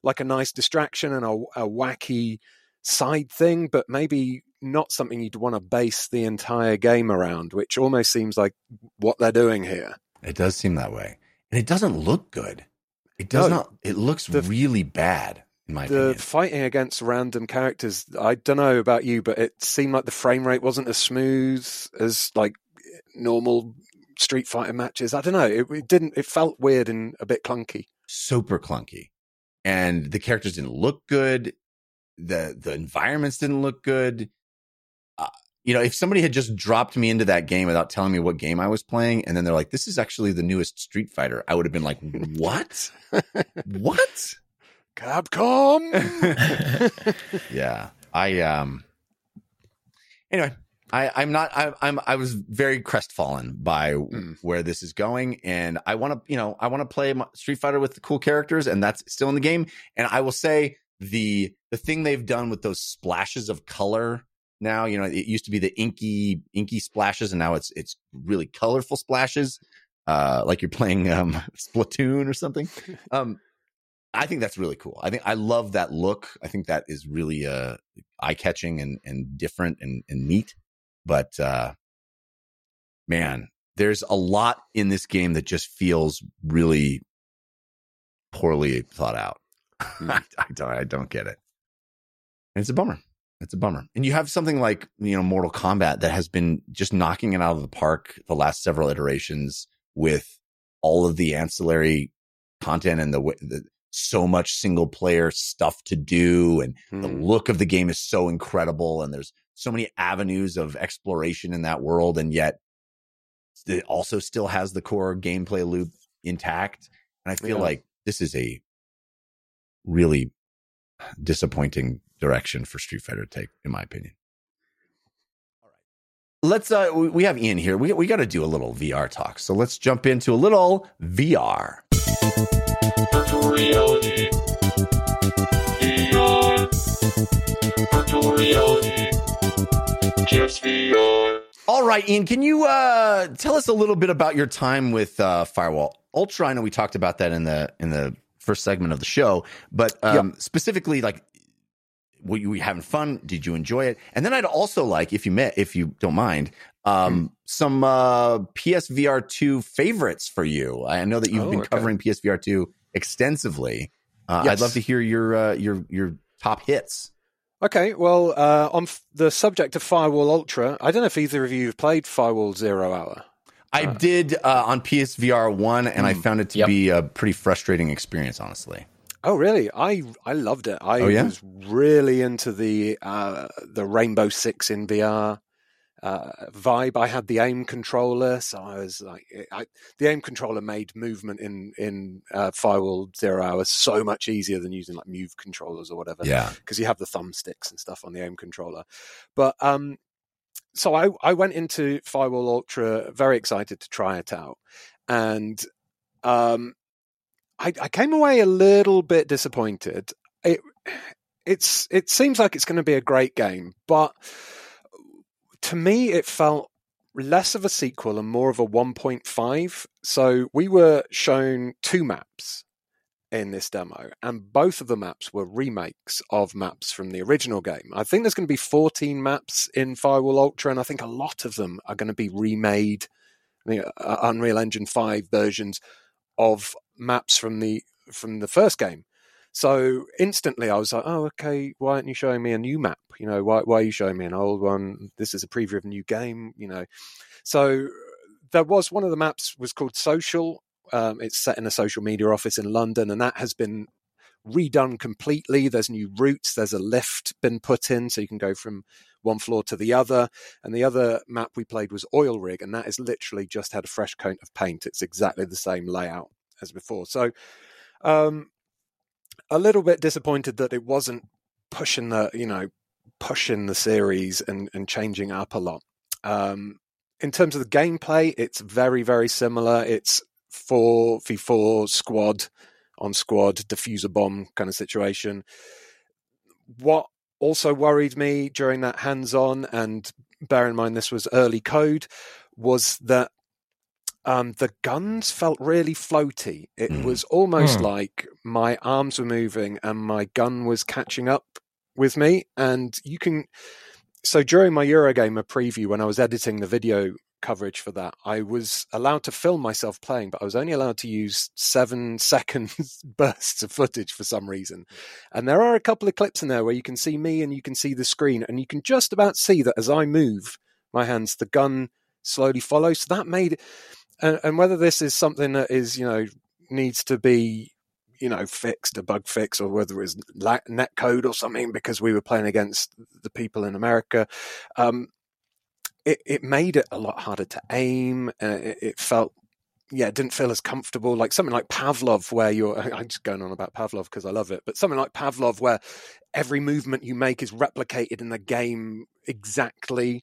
like a nice distraction and a, a wacky side thing, but maybe not something you'd want to base the entire game around, which almost seems like what they're doing here. It does seem that way. And it doesn't look good. It does No. not it looks The- really bad in my the opinion. fighting against random characters i don't know about you but it seemed like the frame rate wasn't as smooth as like normal street fighter matches i don't know it, it didn't it felt weird and a bit clunky Super clunky. And the characters didn't look good. The the environments didn't look good. Uh, you know, if somebody had just dropped me into that game without telling me what game I was playing, and then they're like, "This is actually the newest Street Fighter," I would have been like, "What? what?" [LAUGHS] capcom [LAUGHS] yeah i um anyway i i'm not I, i'm i was very crestfallen by Mm. where this is going and i want to you know i want to play street fighter with the cool characters and that's still in the game and i will say the the thing they've done with those splashes of color now you know it used to be the inky inky splashes and now it's it's really colorful splashes uh like you're playing um [LAUGHS] splatoon or something [LAUGHS] um I think that's really cool. I think I love that look. I think that is really uh eye catching and and different and and neat. But uh man, there's a lot in this game that just feels really poorly thought out. I, [LAUGHS] [LAUGHS] I don't I don't get it. And it's a bummer. It's a bummer. And you have something like, you know, Mortal Kombat that has been just knocking it out of the park the last several iterations with all of the ancillary content and the way the, so much single player stuff to do and the Hmm. look of the game is so incredible and there's so many avenues of exploration in that world and yet it also still has the core gameplay loop intact and i feel Yeah. like this is a really disappointing direction for street fighter to take in my opinion All right, let's uh we- have ian here we, we got to do a little vr talk so let's jump into a little vr Virtual reality. VR. Virtual reality. Just VR. All right, Ian, can you uh, tell us a little bit about your time with uh, Firewall Ultra? I know we talked about that in the in the first segment of the show, but um, specifically, like, were you having fun? Did you enjoy it? And then I'd also like, if you met, if you don't mind, um, some uh, PSVR two favorites for you. I know that you've Oh, been okay. covering PSVR two extensively. Uh, I'd love to hear your uh, your your top hits. Okay, well, uh, on f- the subject of Firewall Ultra, I don't know if either of you have played Firewall Zero Hour. I did uh, on PSVR one, and I found it to Yep. be a pretty frustrating experience, honestly. Oh, really? I I loved it. I Oh, yeah? was really into the uh, the Rainbow Six in VR uh, vibe. I had the aim controller, so I was like, I, the aim controller made movement in in uh, Firewall Zero Hour so much easier than using like Move controllers or whatever. Yeah, because you have the thumbsticks and stuff on the aim controller. But um, so I I went into Firewall Ultra very excited to try it out, and um, I, I came away a little bit disappointed. It it's it seems like it's going to be a great game, but to me it felt less of a sequel and more of a 1.5. So we were shown two maps in this demo, and both of the maps were remakes of maps from the original game. I think there's going to be 14 maps in Firewall Ultra, and I think a lot of them are going to be remade, I think, uh, Unreal Engine 5 versions of maps from the from the first game. So instantly, I was like, "Oh, okay. Why aren't you showing me a new map? You know, why why are you showing me an old one? This is a preview of a new game. You know." So there was one of the maps was called Social. Um, it's set in a social media office in London, and that has been redone completely. There's new routes. There's a lift been put in, so you can go from one floor to the other. And the other map we played was Oil Rig, and that is literally just had a fresh coat of paint. It's exactly the same layout as before. So, um, a little bit disappointed that it wasn't pushing the, you know, pushing the series and and changing up a lot. Um, in terms of the gameplay, it's very very similar. It's four v four squad on squad diffuser bomb kind of situation. What also worried me during that hands on, and bear in mind this was early code, was that um, the guns felt really floaty. It Mm. was almost Hmm. like my arms were moving and my gun was catching up with me. And you can. So during my Eurogamer preview, when I was editing the video coverage for that, I was allowed to film myself playing, but I was only allowed to use seven [LAUGHS] second bursts of footage for some reason. And there are a couple of clips in there where you can see me and you can see the screen, and you can just about see that as I move my hands, the gun slowly follows. So that made and, and whether this is something that is, you know, needs to be, you know, fixed, a bug fix, or whether it's la- net code or something, because we were playing against the people in America, um, it, it made it a lot harder to aim. Uh, it, it felt yeah, it didn't feel as comfortable. Like something like Pavlov, where you're, [LAUGHS] I'm just going on about Pavlov because I love it, but something like Pavlov, where every movement you make is replicated in the game exactly,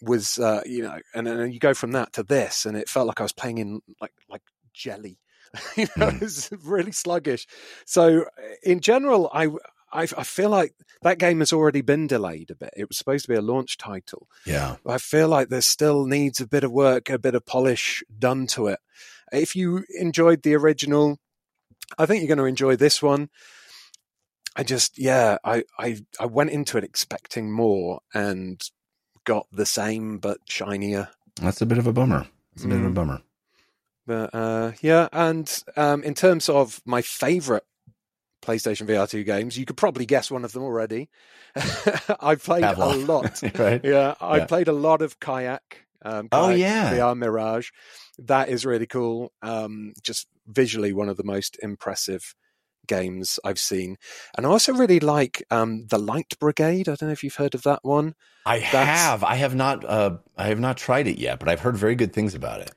was, uh, you know, and then you go from that to this, and it felt like I was playing in like, like jelly. [LAUGHS] you know, Mm. it was really sluggish. So, in general, I, I, I feel like that game has already been delayed a bit. It was supposed to be a launch title. Yeah. I feel like there still needs a bit of work, a bit of polish done to it. If you enjoyed the original, I think you're going to enjoy this one. I just, yeah, I, I, I went into it expecting more and got the same but shinier. That's a bit of a bummer. It's a bit of a Mm. bummer. But uh, yeah, and um, in terms of my favorite PlayStation VR2 games, you could probably guess one of them already. [LAUGHS] I played a lot. [LAUGHS] right? Yeah, I Yeah. played a lot of kayak. Um, Oh, Kayak yeah. VR Mirage. That is really cool. Um, just visually, one of the most impressive games I've seen, and I also really like um, the Light Brigade. I don't know if you've heard of that one. I That's- have. I have not. Uh, I have not tried it yet, but I've heard very good things about it.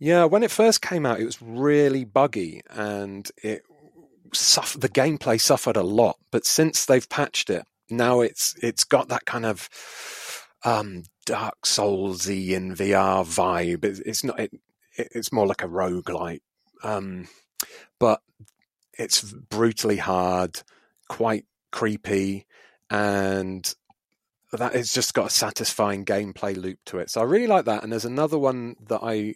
Yeah, when it first came out, it was really buggy and it suff- the gameplay suffered a lot. But since they've patched it, now it's it's got that kind of um, Dark Soulsy in VR vibe. It's, it's not. It, it, it's more like a roguelite. Um, but it's brutally hard, quite creepy, and that has just got a satisfying gameplay loop to it. So I really like that. And there's another one that I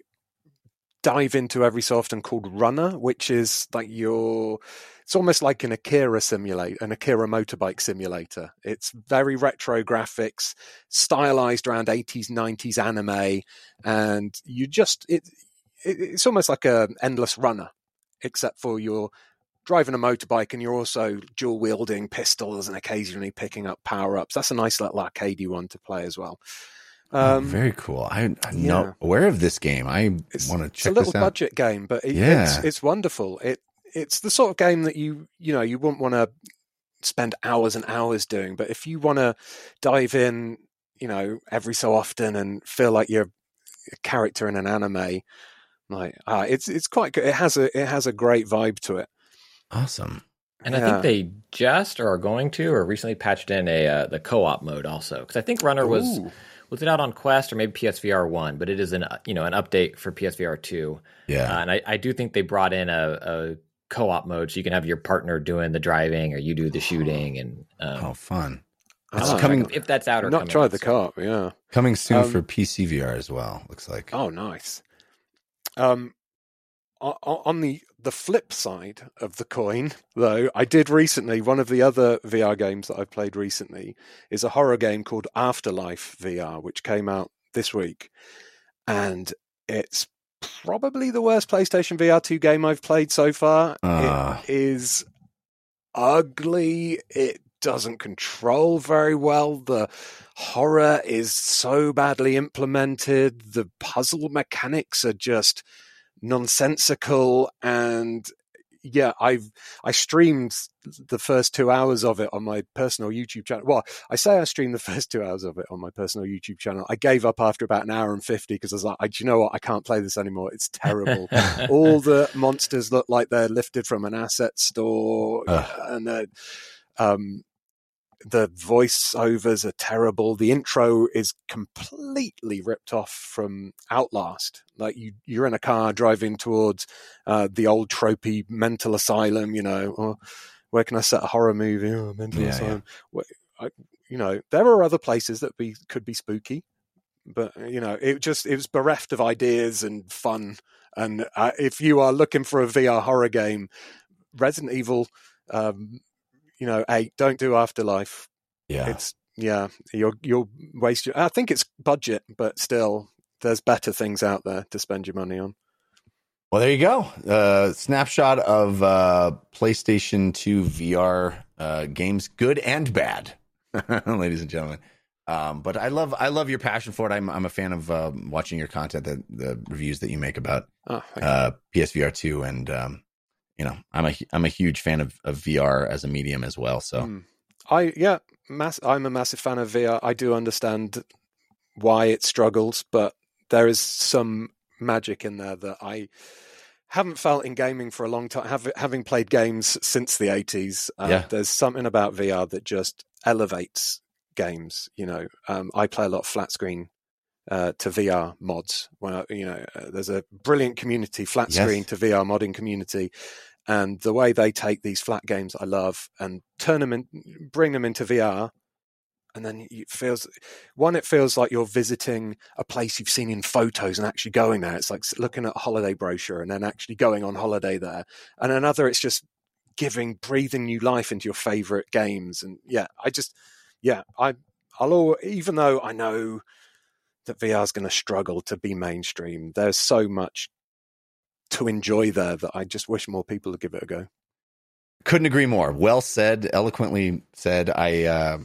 dive into every so often called Runner, which is like your it's almost like an Akira simulator, an Akira motorbike simulator. It's very retro graphics, stylized around 80s, 90s anime, and you just it, it it's almost like a endless runner, except for you're driving a motorbike and you're also dual wielding pistols and occasionally picking up power ups. That's a nice little arcadey one to play as well. Oh, Um, very cool. I, I'm yeah. not aware of this game. I want to check. it's a little budget game, but it, Yeah. it's it's wonderful. It it's the sort of game that you you know you wouldn't want to spend hours and hours doing, but if you want to dive in, you know, every so often and feel like you're a character in an anime, like ah, it's it's quite good. It has a it has a great vibe to it. Awesome. And I think they just or are going to or recently patched in a uh, the co-op mode also because I think Runner was Ooh. was it out on Quest or maybe PSVR one, but it is an uh, you know an update for PSVR two, Yeah. uh, and I, I do think they brought in a, a co-op mode so you can have your partner doing the driving or you do the shooting and um, oh, fun. It's coming if that's out or I've not coming tried out the soon. co-op, yeah. coming soon Um, for PC VR as well. Looks like. Oh, nice. Um, o- o- on the the flip side of the coin, [LAUGHS] though, I did recently. One of the other VR games that I've played recently is a horror game called Afterlife VR, which came out this week, and it's probably the worst PlayStation VR two game I've played so far. Ah. it is ugly. It doesn't control very well. The horror is so badly implemented. The puzzle mechanics are just nonsensical and yeah, I've I streamed the first two hours of it on my personal YouTube channel. Well, I say I streamed the [LAUGHS] first two hours of it on my personal YouTube channel. I gave up after about an hour and fifty because I was like, I, do you know what? I can't play this anymore. It's terrible. [LAUGHS] All the monsters look like they're lifted from an asset store, Ugh. and uh, um, the voiceovers are terrible. The intro is completely ripped off from Outlast. Like you, you're in a car driving towards uh, the old tropey mental asylum. You know, or where can I set a horror movie? Oh, mental Yeah, asylum. Where- I, you know, there are other places that be could be spooky, but you know, it just it was bereft of ideas and fun. And uh, if you are looking for a VR horror game, Resident Evil, um, you know, eight, don't do Afterlife. yeah. It's yeah, you'll you'll waste your. I think it's budget, but still, there's better things out there to spend your money on. Well, there you go. Uh, snapshot of uh, PlayStation 2 VR uh, games, good and bad, [LAUGHS] ladies and gentlemen. Um, but I love I love your passion for it. I'm I'm a fan of uh, watching your content, the the reviews that you make about Oh, you. uh, PSVR 2, and um, you know I'm a I'm a huge fan of, of VR as a medium as well. So Mm. I yeah, mass, I'm a massive fan of VR. I do understand why it struggles, but there is some magic in there that I haven't felt in gaming for a long time. Have, having played games since the 80s, uh, Yeah. there's something about VR that just elevates games. You know, um, I play a lot of flat screen. Uh, to VR mods, well, you know, uh, there's a brilliant community, flat Yes. screen to VR modding community, and the way they take these flat games I love and turn them in, bring them into VR, and then it feels one, it feels like you're visiting a place you've seen in photos and actually going there. It's like looking at a holiday brochure and then actually going on holiday there. And another, it's just giving, breathing new life into your favorite games. And yeah, I just, yeah, I, I'll, al- even though I know that VR is going to struggle to be mainstream, there's so much to enjoy there that I just wish more people would give it a go. couldn't agree more. Well said, eloquently said. I uh,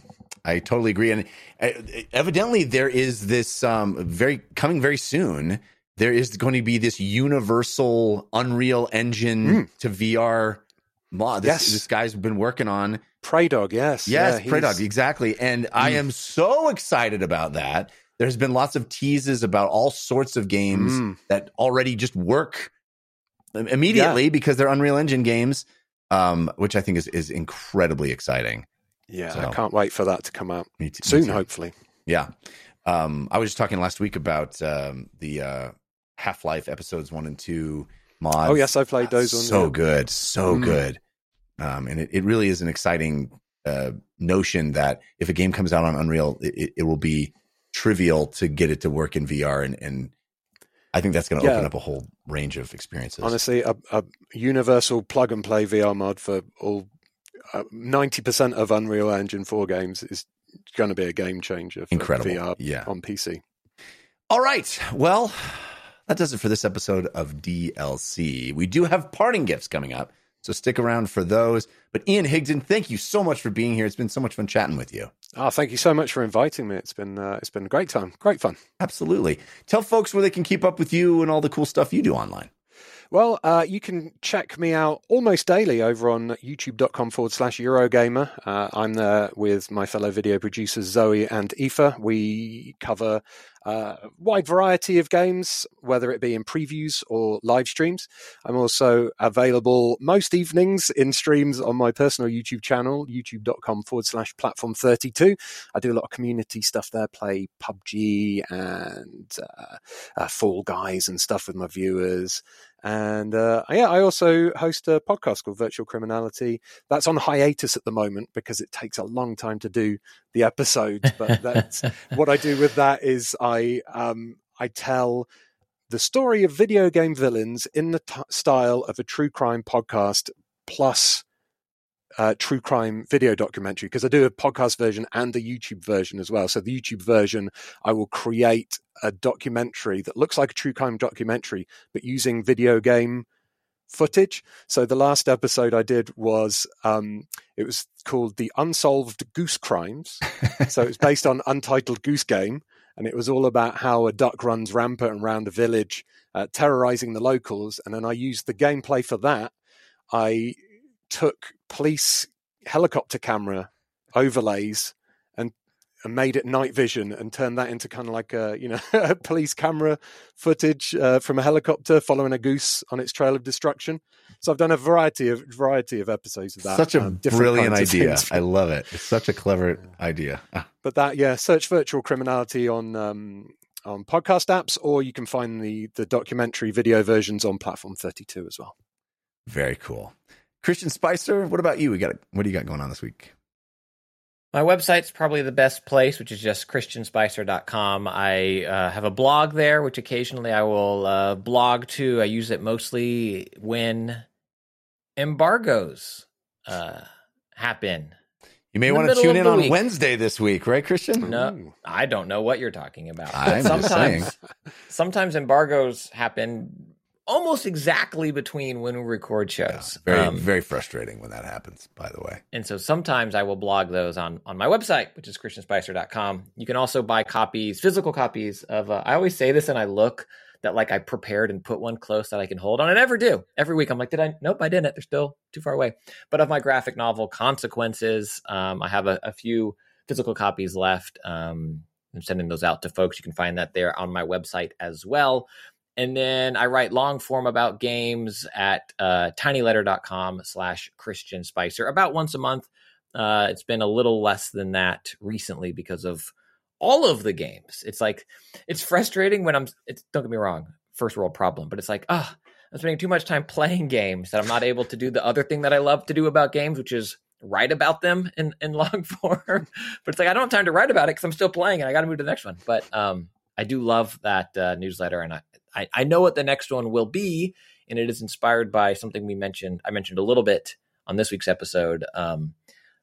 I totally agree. And uh, evidently, there is this um, very coming very soon. There is going to be this universal Unreal Engine Mm. to VR mod. This, Yes. this guy's been working on. Praydog, yes. Yes, yeah, Praydog, exactly. And I Mm. am so excited about that. There's been lots of teases about all sorts of games Mm. that already just work immediately because they're Unreal Engine games, um, which I think is is incredibly exciting. Yeah, So- I can't wait for that to come out too, soon, hopefully. Yeah. Um, I was just talking last week about um, the uh, Half Life episodes one and two mods. Oh, yes, I played those ones, So yeah. good, so Mm. good. Um, and it, it really is an exciting uh, notion that if a game comes out on Unreal, it, it will be trivial to get it to work in VR, and, and I think that's going to Yeah. open up a whole range of experiences. Honestly, a, a universal plug and play VR mod for all uh, ninety percent of Unreal Engine four games is going to be a game changer for Incredible. VR Yeah. on PC. All right. Well, that does it for this episode of DLC. We do have parting gifts coming up, so stick around for those. But Ian Higton, thank you so much for being here. It's been so much fun chatting with you. Oh, thank you so much for inviting me. It's been uh, it's been a great time, great fun. Absolutely. Tell folks where they can keep up with you and all the cool stuff you do online. Well, uh, you can check me out almost daily over on youtube.com forward slash Eurogamer. Uh, I'm there with my fellow video producers Zoe and Aoife. We cover uh, a wide variety of games, whether it be in previews or live streams. I'm also available most evenings in streams on my personal YouTube channel, youtube.com forward slash platform 32. I do a lot of community stuff there, play PUBG and uh, uh, Fall Guys and stuff with my viewers. And uh, yeah, I also host a podcast called Virtual Criminality. That's on hiatus at the moment because it takes a long time to do the episodes. But that's [LAUGHS] what I do with that is I um, I tell the story of video game villains in the t- style of a true crime podcast plus uh, true crime video documentary because I do a podcast version and a YouTube version as well. So the YouTube version, I will create a documentary that looks like a true crime documentary, but using video game footage. So the last episode I did was um, it was called the Unsolved Goose Crimes. so it's [LAUGHS] based on Untitled Goose Game, and it was all about how a duck runs rampant around a village, uh, terrorizing the locals. And then I used the gameplay for that. I took police helicopter camera overlays and, and made it night vision and turned that into kind of like a you know [LAUGHS] a police camera footage uh, from a helicopter following a goose on its trail of destruction. So I've done a variety of variety of episodes of that. Such a um, brilliant idea. I love it. It's such a clever idea. Ah, But that yeah, search virtual criminality on um, on podcast apps, or you can find the the documentary video versions on platform thirty two as well. very cool. Christian Spicer, what about you? We got what do you got going on this week? My website's probably the best place, which is just christianspicer.com. I uh, have a blog there, which occasionally I will uh, blog to. I use it mostly when embargoes uh, happen. You may In want to tune in on week. Wednesday this week, right, Christian? No, I don't know what you're talking about. I'm just sometimes, sometimes embargoes happen almost exactly between when we record shows. Very, Um, very frustrating when that happens, by the way. And so sometimes I will blog those on on my website, which is christianspicer.com. You can also buy copies, physical copies of uh, I always say this and I look that like I prepared and put one close that I can hold on. I never do. Every week I'm like, did I? Nope, I didn't. They're still too far away. But of my graphic novel Consequences, um, I have a, a few physical copies left. Um, I'm sending those out to folks. You can find that there on my website as well. And then I write long form about games at uh, tinyletter.com slash Christian Spicer about once a month. Uh, it's been a little less than that recently because of all of the games. It's like, it's frustrating when I'm, it's, don't get me wrong, first world problem, but it's like, ah, I'm spending too much time [LAUGHS] playing games that I'm not able to do the other thing that I love to do about games, which is write about them in, in [LAUGHS] long form. but it's like, I don't have time to write about it because I'm still playing and I got to move to the next one. But um, I do love that uh, newsletter and I, I, I know what the next one will be. And it is inspired by something we mentioned. I mentioned a little bit on this week's episode um,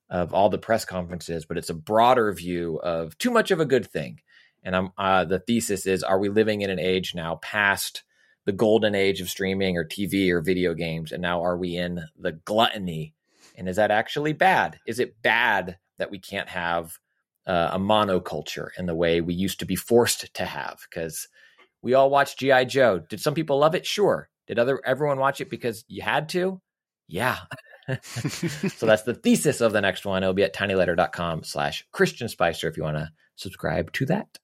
of all the press conferences, but it's a broader view of too much of a good thing. And I'm, uh, the thesis is: Are we living in an age now past the golden age of streaming or TV or video games, and now are we in the gluttony? And is that actually bad? Is it bad that we can't have uh, a monoculture in the way we used to be forced to have? Because we all watched GI Joe. Did some people love it? Sure. Did other everyone watch it because you had to? Yeah. [LAUGHS] so that's the thesis of the next one. It'll be at tinyletter.com slash Christian Spicer if you want to subscribe to that.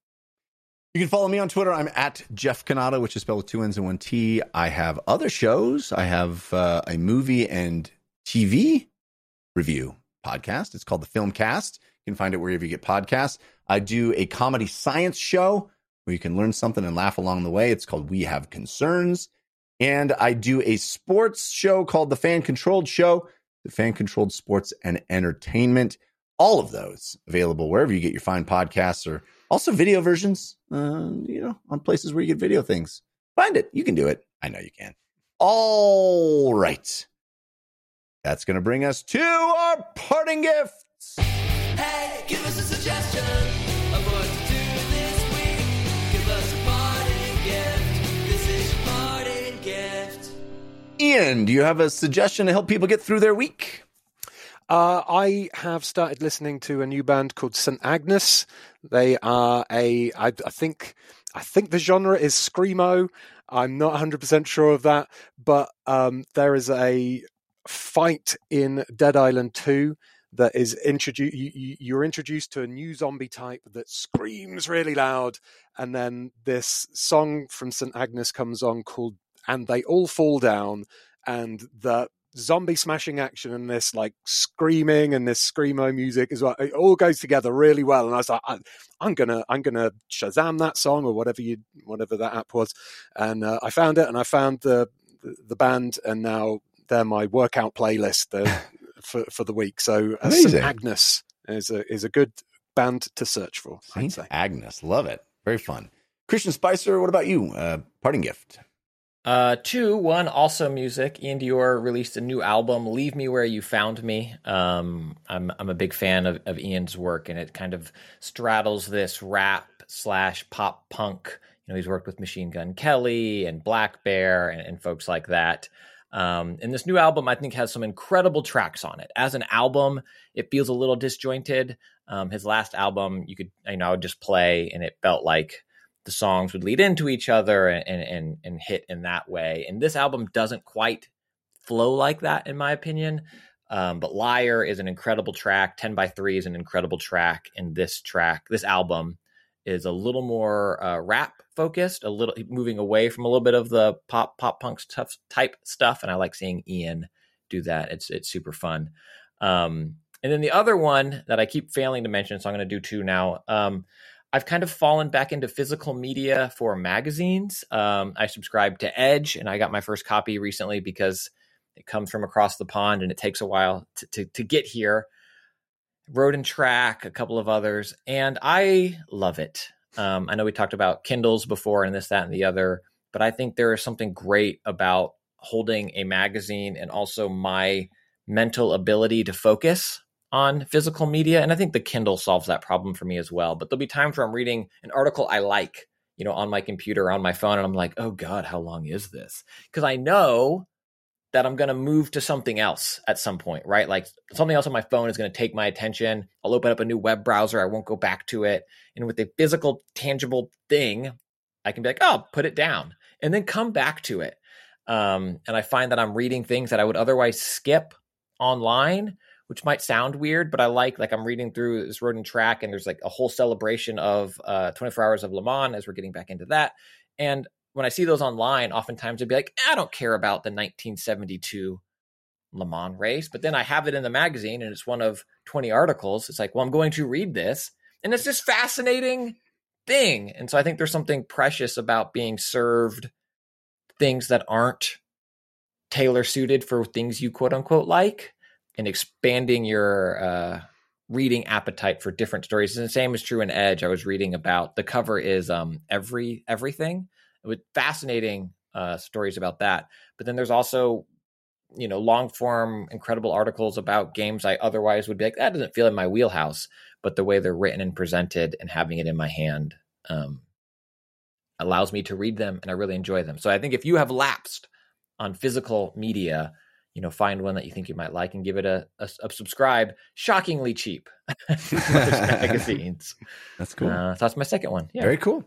You can follow me on Twitter. I'm at Jeff Cannata, which is spelled with two N's and one T. I have other shows. I have uh, a movie and TV review podcast. It's called the Film Cast. You can find it wherever you get podcasts. I do a comedy science show where you can learn something and laugh along the way. It's called We Have Concerns. And I do a sports show called The Fan Controlled Show, the Fan Controlled Sports and Entertainment. All of those available wherever you get your fine podcasts or also video versions, uh, you know, on places where you get video things. Find it. You can do it. I know you can. All right. That's going to bring us to our parting gifts. Hey, give us a suggestion Ian, do you have a suggestion to help people get through their week? Uh, I have started listening to a new band called St Agnes. They are a, I, I think, I think the genre is screamo. I'm not 100% sure of that, but um, there is a fight in Dead Island 2 that is introduced. You, you- you're introduced to a new zombie type that screams really loud, and then this song from St Agnes comes on called "And They All Fall Down," and the zombie smashing action and this like screaming and this screamo music as well. It all goes together really well. And I was like, I, I'm gonna, I'm gonna Shazam that song or whatever you, whatever that app was. And uh, I found it, and I found the the band, and now they're my workout playlist uh, [LAUGHS] for for the week. So uh, St. Agnes is a is a good band to search for. I'd Saint say. Agnes. Love it. Very fun. Christian Spicer, what about you? Uh, parting gift. Uh, two, one, also music. Iann Dior released a new album, "Leave Me Where You Found Me." Um, I'm I'm a big fan of, of Ian's work, and it kind of straddles this rap slash pop punk. You know, he's worked with Machine Gun Kelly and Blackbear and, and folks like that. Um, and this new album, I think, has some incredible tracks on it. As an album, it feels a little disjointed. Um, his last album, you could, you know, I would just play, and it felt like the songs would lead into each other and and and hit in that way. And this album doesn't quite flow like that, in my opinion. Um, but Liar is an incredible track. Ten by Three is an incredible track, and this track, this album, is a little more uh, rap focused, a little moving away from a little bit of the pop pop punk stuff type stuff. And I like seeing Ian do that. It's it's super fun. Um, and then the other one that I keep failing to mention, so I'm going to do two now. Um, I've kind of fallen back into physical media for magazines. Um, I subscribe to Edge, and I got my first copy recently because it comes from across the pond and it takes a while to, to, to get here. Road and Track, a couple of others, and I love it. Um, I know we talked about Kindles before and this, that, and the other, but I think there is something great about holding a magazine and also my mental ability to focus on physical media. And I think the Kindle solves that problem for me as well. But there'll be times where I'm reading an article I like, you know, on my computer, on my phone, and I'm like, oh God, how long is this? Because I know that I'm going to move to something else at some point, right? Like something else on my phone is going to take my attention. I'll open up a new web browser. I won't go back to it. And with a physical, tangible thing, I can be like, oh, put it down and then come back to it. Um, and I find that I'm reading things that I would otherwise skip online, which might sound weird, but I like like I'm reading through this road and track, and there's like a whole celebration of uh, 24 hours of Le Mans as we're getting back into that. And when I see those online, oftentimes I'd be like, I don't care about the 1972 Le Mans race, but then I have it in the magazine and it's one of 20 articles. It's like, well, I'm going to read this, and it's this fascinating thing. And so I think there's something precious about being served things that aren't tailor suited for things you quote unquote like and expanding your uh, reading appetite for different stories. And the same is true in Edge. I was reading about the cover is um, every everything with fascinating uh, stories about that. But then there's also you know long form incredible articles about games I otherwise would be like that doesn't feel in my wheelhouse. But the way they're written and presented and having it in my hand um, allows me to read them and I really enjoy them. So I think if you have lapsed on physical media, you know, find one that you think you might like and give it a, a, a subscribe. Shockingly cheap. [LAUGHS] [LAUGHS] Magazines. That's cool. Uh, so that's my second one. Yeah. Very cool.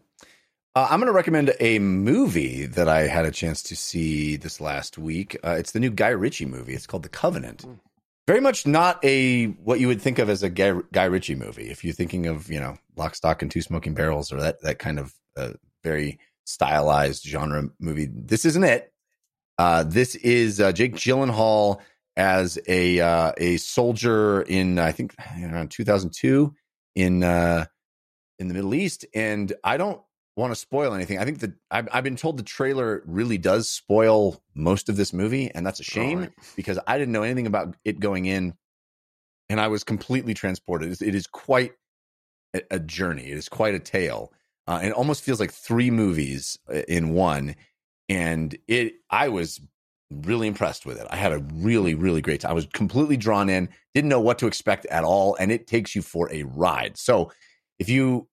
Uh, I'm going to recommend a movie that I had a chance to see this last week. Uh, it's the new Guy Ritchie movie. It's called The Covenant. very much not a what you would think of as a Guy, Guy Ritchie movie. If you're thinking of you know Lock, Stock, and Two Smoking Barrels or that that kind of uh, very stylized genre movie, this isn't it. Uh, this is uh, Jake Gyllenhaal as a uh, a soldier in I think around 2002 in uh, in the Middle East, and I don't want to spoil anything. I think that I've, I've been told the trailer really does spoil most of this movie, and that's a shame Right. because I didn't know anything about it going in, and I was completely transported. It is, it is quite a, journey. It is quite a tale. Uh, and almost feels like three movies uh, in one. And it, I was really impressed with it. I had a really, really great time. I was completely drawn in, didn't know what to expect at all, and it takes you for a ride. So if you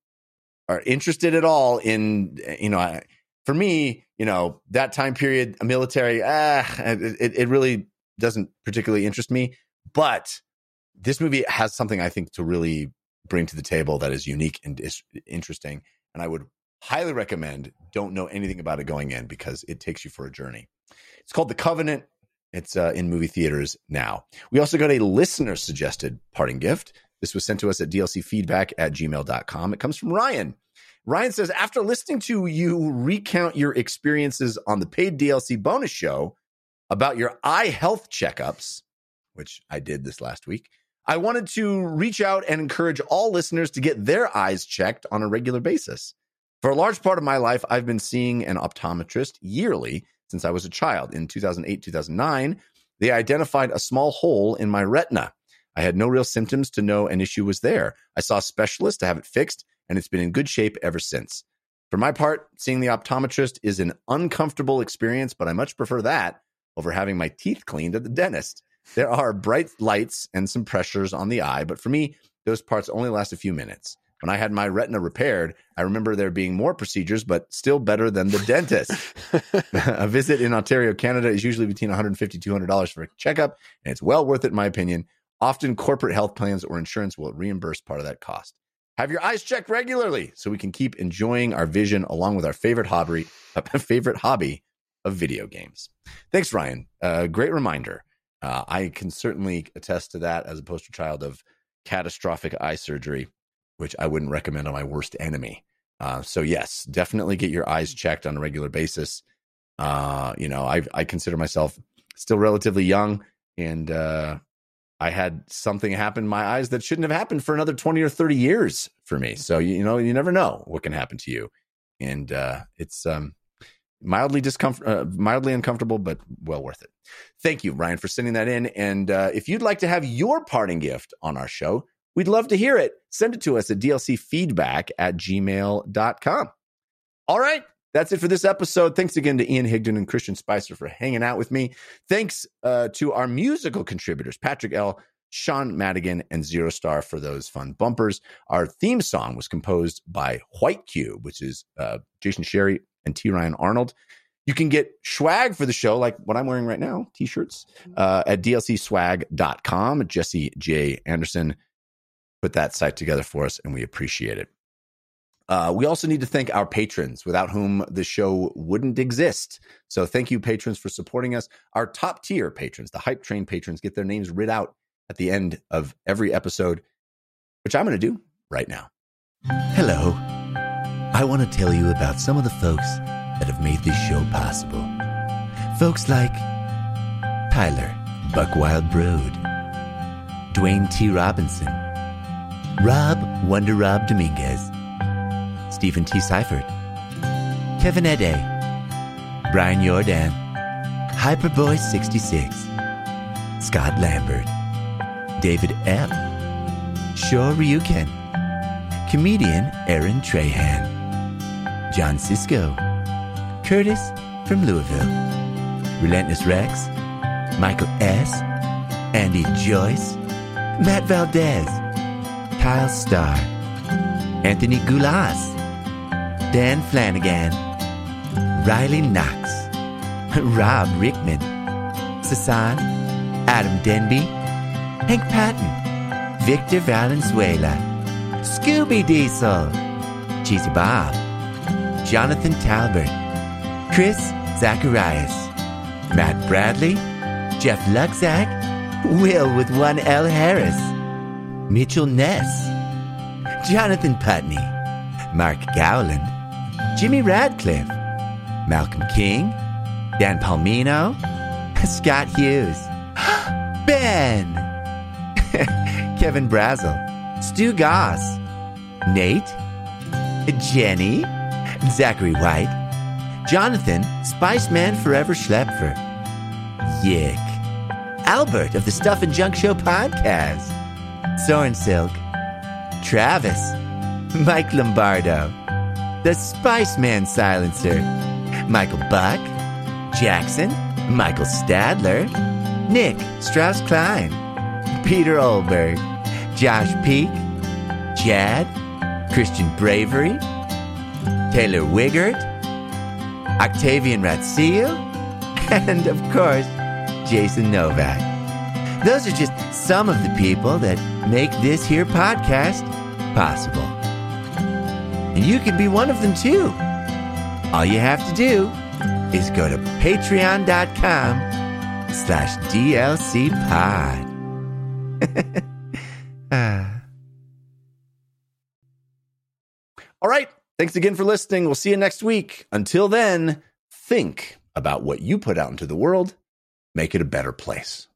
are interested at all in, you know, for me, you know, that time period, military, ah, it, it- it really doesn't particularly interest me. But this movie has something I think to really bring to the table that is unique and is interesting. And I would highly recommend don't know anything about it going in because it takes you for a journey. It's called The Covenant. It's uh, in movie theaters now. We also got a listener suggested parting gift. This was sent to us at dlcfeedback at gmail.com. It comes from Ryan. Ryan says, after listening to you recount your experiences on the paid DLC bonus show about your eye health checkups, which I did this last week, I wanted to reach out and encourage all listeners to get their eyes checked on a regular basis. For a large part of my life, I've been seeing an optometrist yearly since I was a child. In 2008, 2009, they identified a small hole in my retina. I had no real symptoms to know an issue was there. I saw a specialist to have it fixed, and it's been in good shape ever since. For my part, seeing the optometrist is an uncomfortable experience, but I much prefer that over having my teeth cleaned at the dentist. There are bright lights and some pressures on the eye, but for me, those parts only last a few minutes. When I had my retina repaired, I remember there being more procedures, but still better than the dentist. [LAUGHS] a visit in Ontario, Canada is usually between $150 $200 for a checkup, and it's well worth it, in my opinion. Often, corporate health plans or insurance will reimburse part of that cost. Have your eyes checked regularly so we can keep enjoying our vision along with our favorite hobby, [LAUGHS] favorite hobby of video games. Thanks, Ryan. Uh, great reminder. Uh, I can certainly attest to that as a poster child of catastrophic eye surgery, which I wouldn't recommend on my worst enemy. Uh, so yes, definitely get your eyes checked on a regular basis. Uh, you know, I I consider myself still relatively young, and uh, I had something happen in my eyes that shouldn't have happened for another twenty or thirty years for me. So you, know, you never know what can happen to you, and uh, it's um, mildly discomfort, uh, mildly uncomfortable, but well worth it. Thank you, Ryan, for sending that in. And uh, if you'd like to have your parting gift on our show, we'd love to hear it. Send it to us at dlcfeedback at gmail.com. All right. That's it for this episode. Thanks again to Ian Higton and Christian Spicer for hanging out with me. Thanks uh, to our musical contributors, Patrick L., Sean Madigan, and Zero Star for those fun bumpers. Our theme song was composed by White Cube, which is uh, Jason Sherry and T. Ryan Arnold. You can get swag for the show, like what I'm wearing right now, t shirts, uh, at dlcswag.com. Jesse J. Anderson put that site together for us, and we appreciate it. Uh, we also need to thank our patrons, without whom the show wouldn't exist. So, thank you, patrons, for supporting us. Our top tier patrons, the Hype Train patrons, get their names read out at the end of every episode, which I'm going to do right now. Hello. I want to tell you about some of the folks that have made this show possible. Folks like Tyler Buckwild Broad, Dwayne T. Robinson, Rob Wonder Rob Dominguez, Stephen T. Seifert, Kevin Ede, Brian Jordan, Hyperboy66, Scott Lambert, David F., Shore Ryuken, comedian Aaron Trahan, John Cisco, Curtis from Louisville, Relentless Rex, Michael S., Andy Joyce, Matt Valdez, Kyle Starr, Anthony Goulas, Dan Flanagan, Riley Knox, [LAUGHS] Rob Rickman, Sasan, Adam Denby, Hank Patton, Victor Valenzuela, Scooby Diesel, Cheesy Bob, Jonathan Talbert, Chris Zacharias, Matt Bradley, Jeff Luxack, Will with one L Harris, Mitchell Ness, Jonathan Putney, Mark Gowland, Jimmy Radcliffe, Malcolm King, Dan Palmino, [LAUGHS] Scott Hughes, [GASPS] Ben, [LAUGHS] Kevin Brazel, Stu Goss, Nate, Jenny, Zachary White, Jonathan, Spiceman Forever Schlepfer, Yick, Albert of the Stuff and Junk Show podcast, Soren Silk, Travis, Mike Lombardo, the Spiceman Silencer, Michael Buck, Jackson, Michael Stadler, Nick Strauss Klein, Peter Olberg, Josh Peak, Jad, Christian Bravery, Taylor Wiggert, Octavian Ratsiel, [LAUGHS] and of course, Jason Novak. Those are just some of the people that make this here podcast possible. And you can be one of them too. All you have to do is go to patreon.com slash DLC pod. [LAUGHS] Ah. All right. Thanks again for listening. We'll see you next week. Until then, think about what you put out into the world, make it a better place.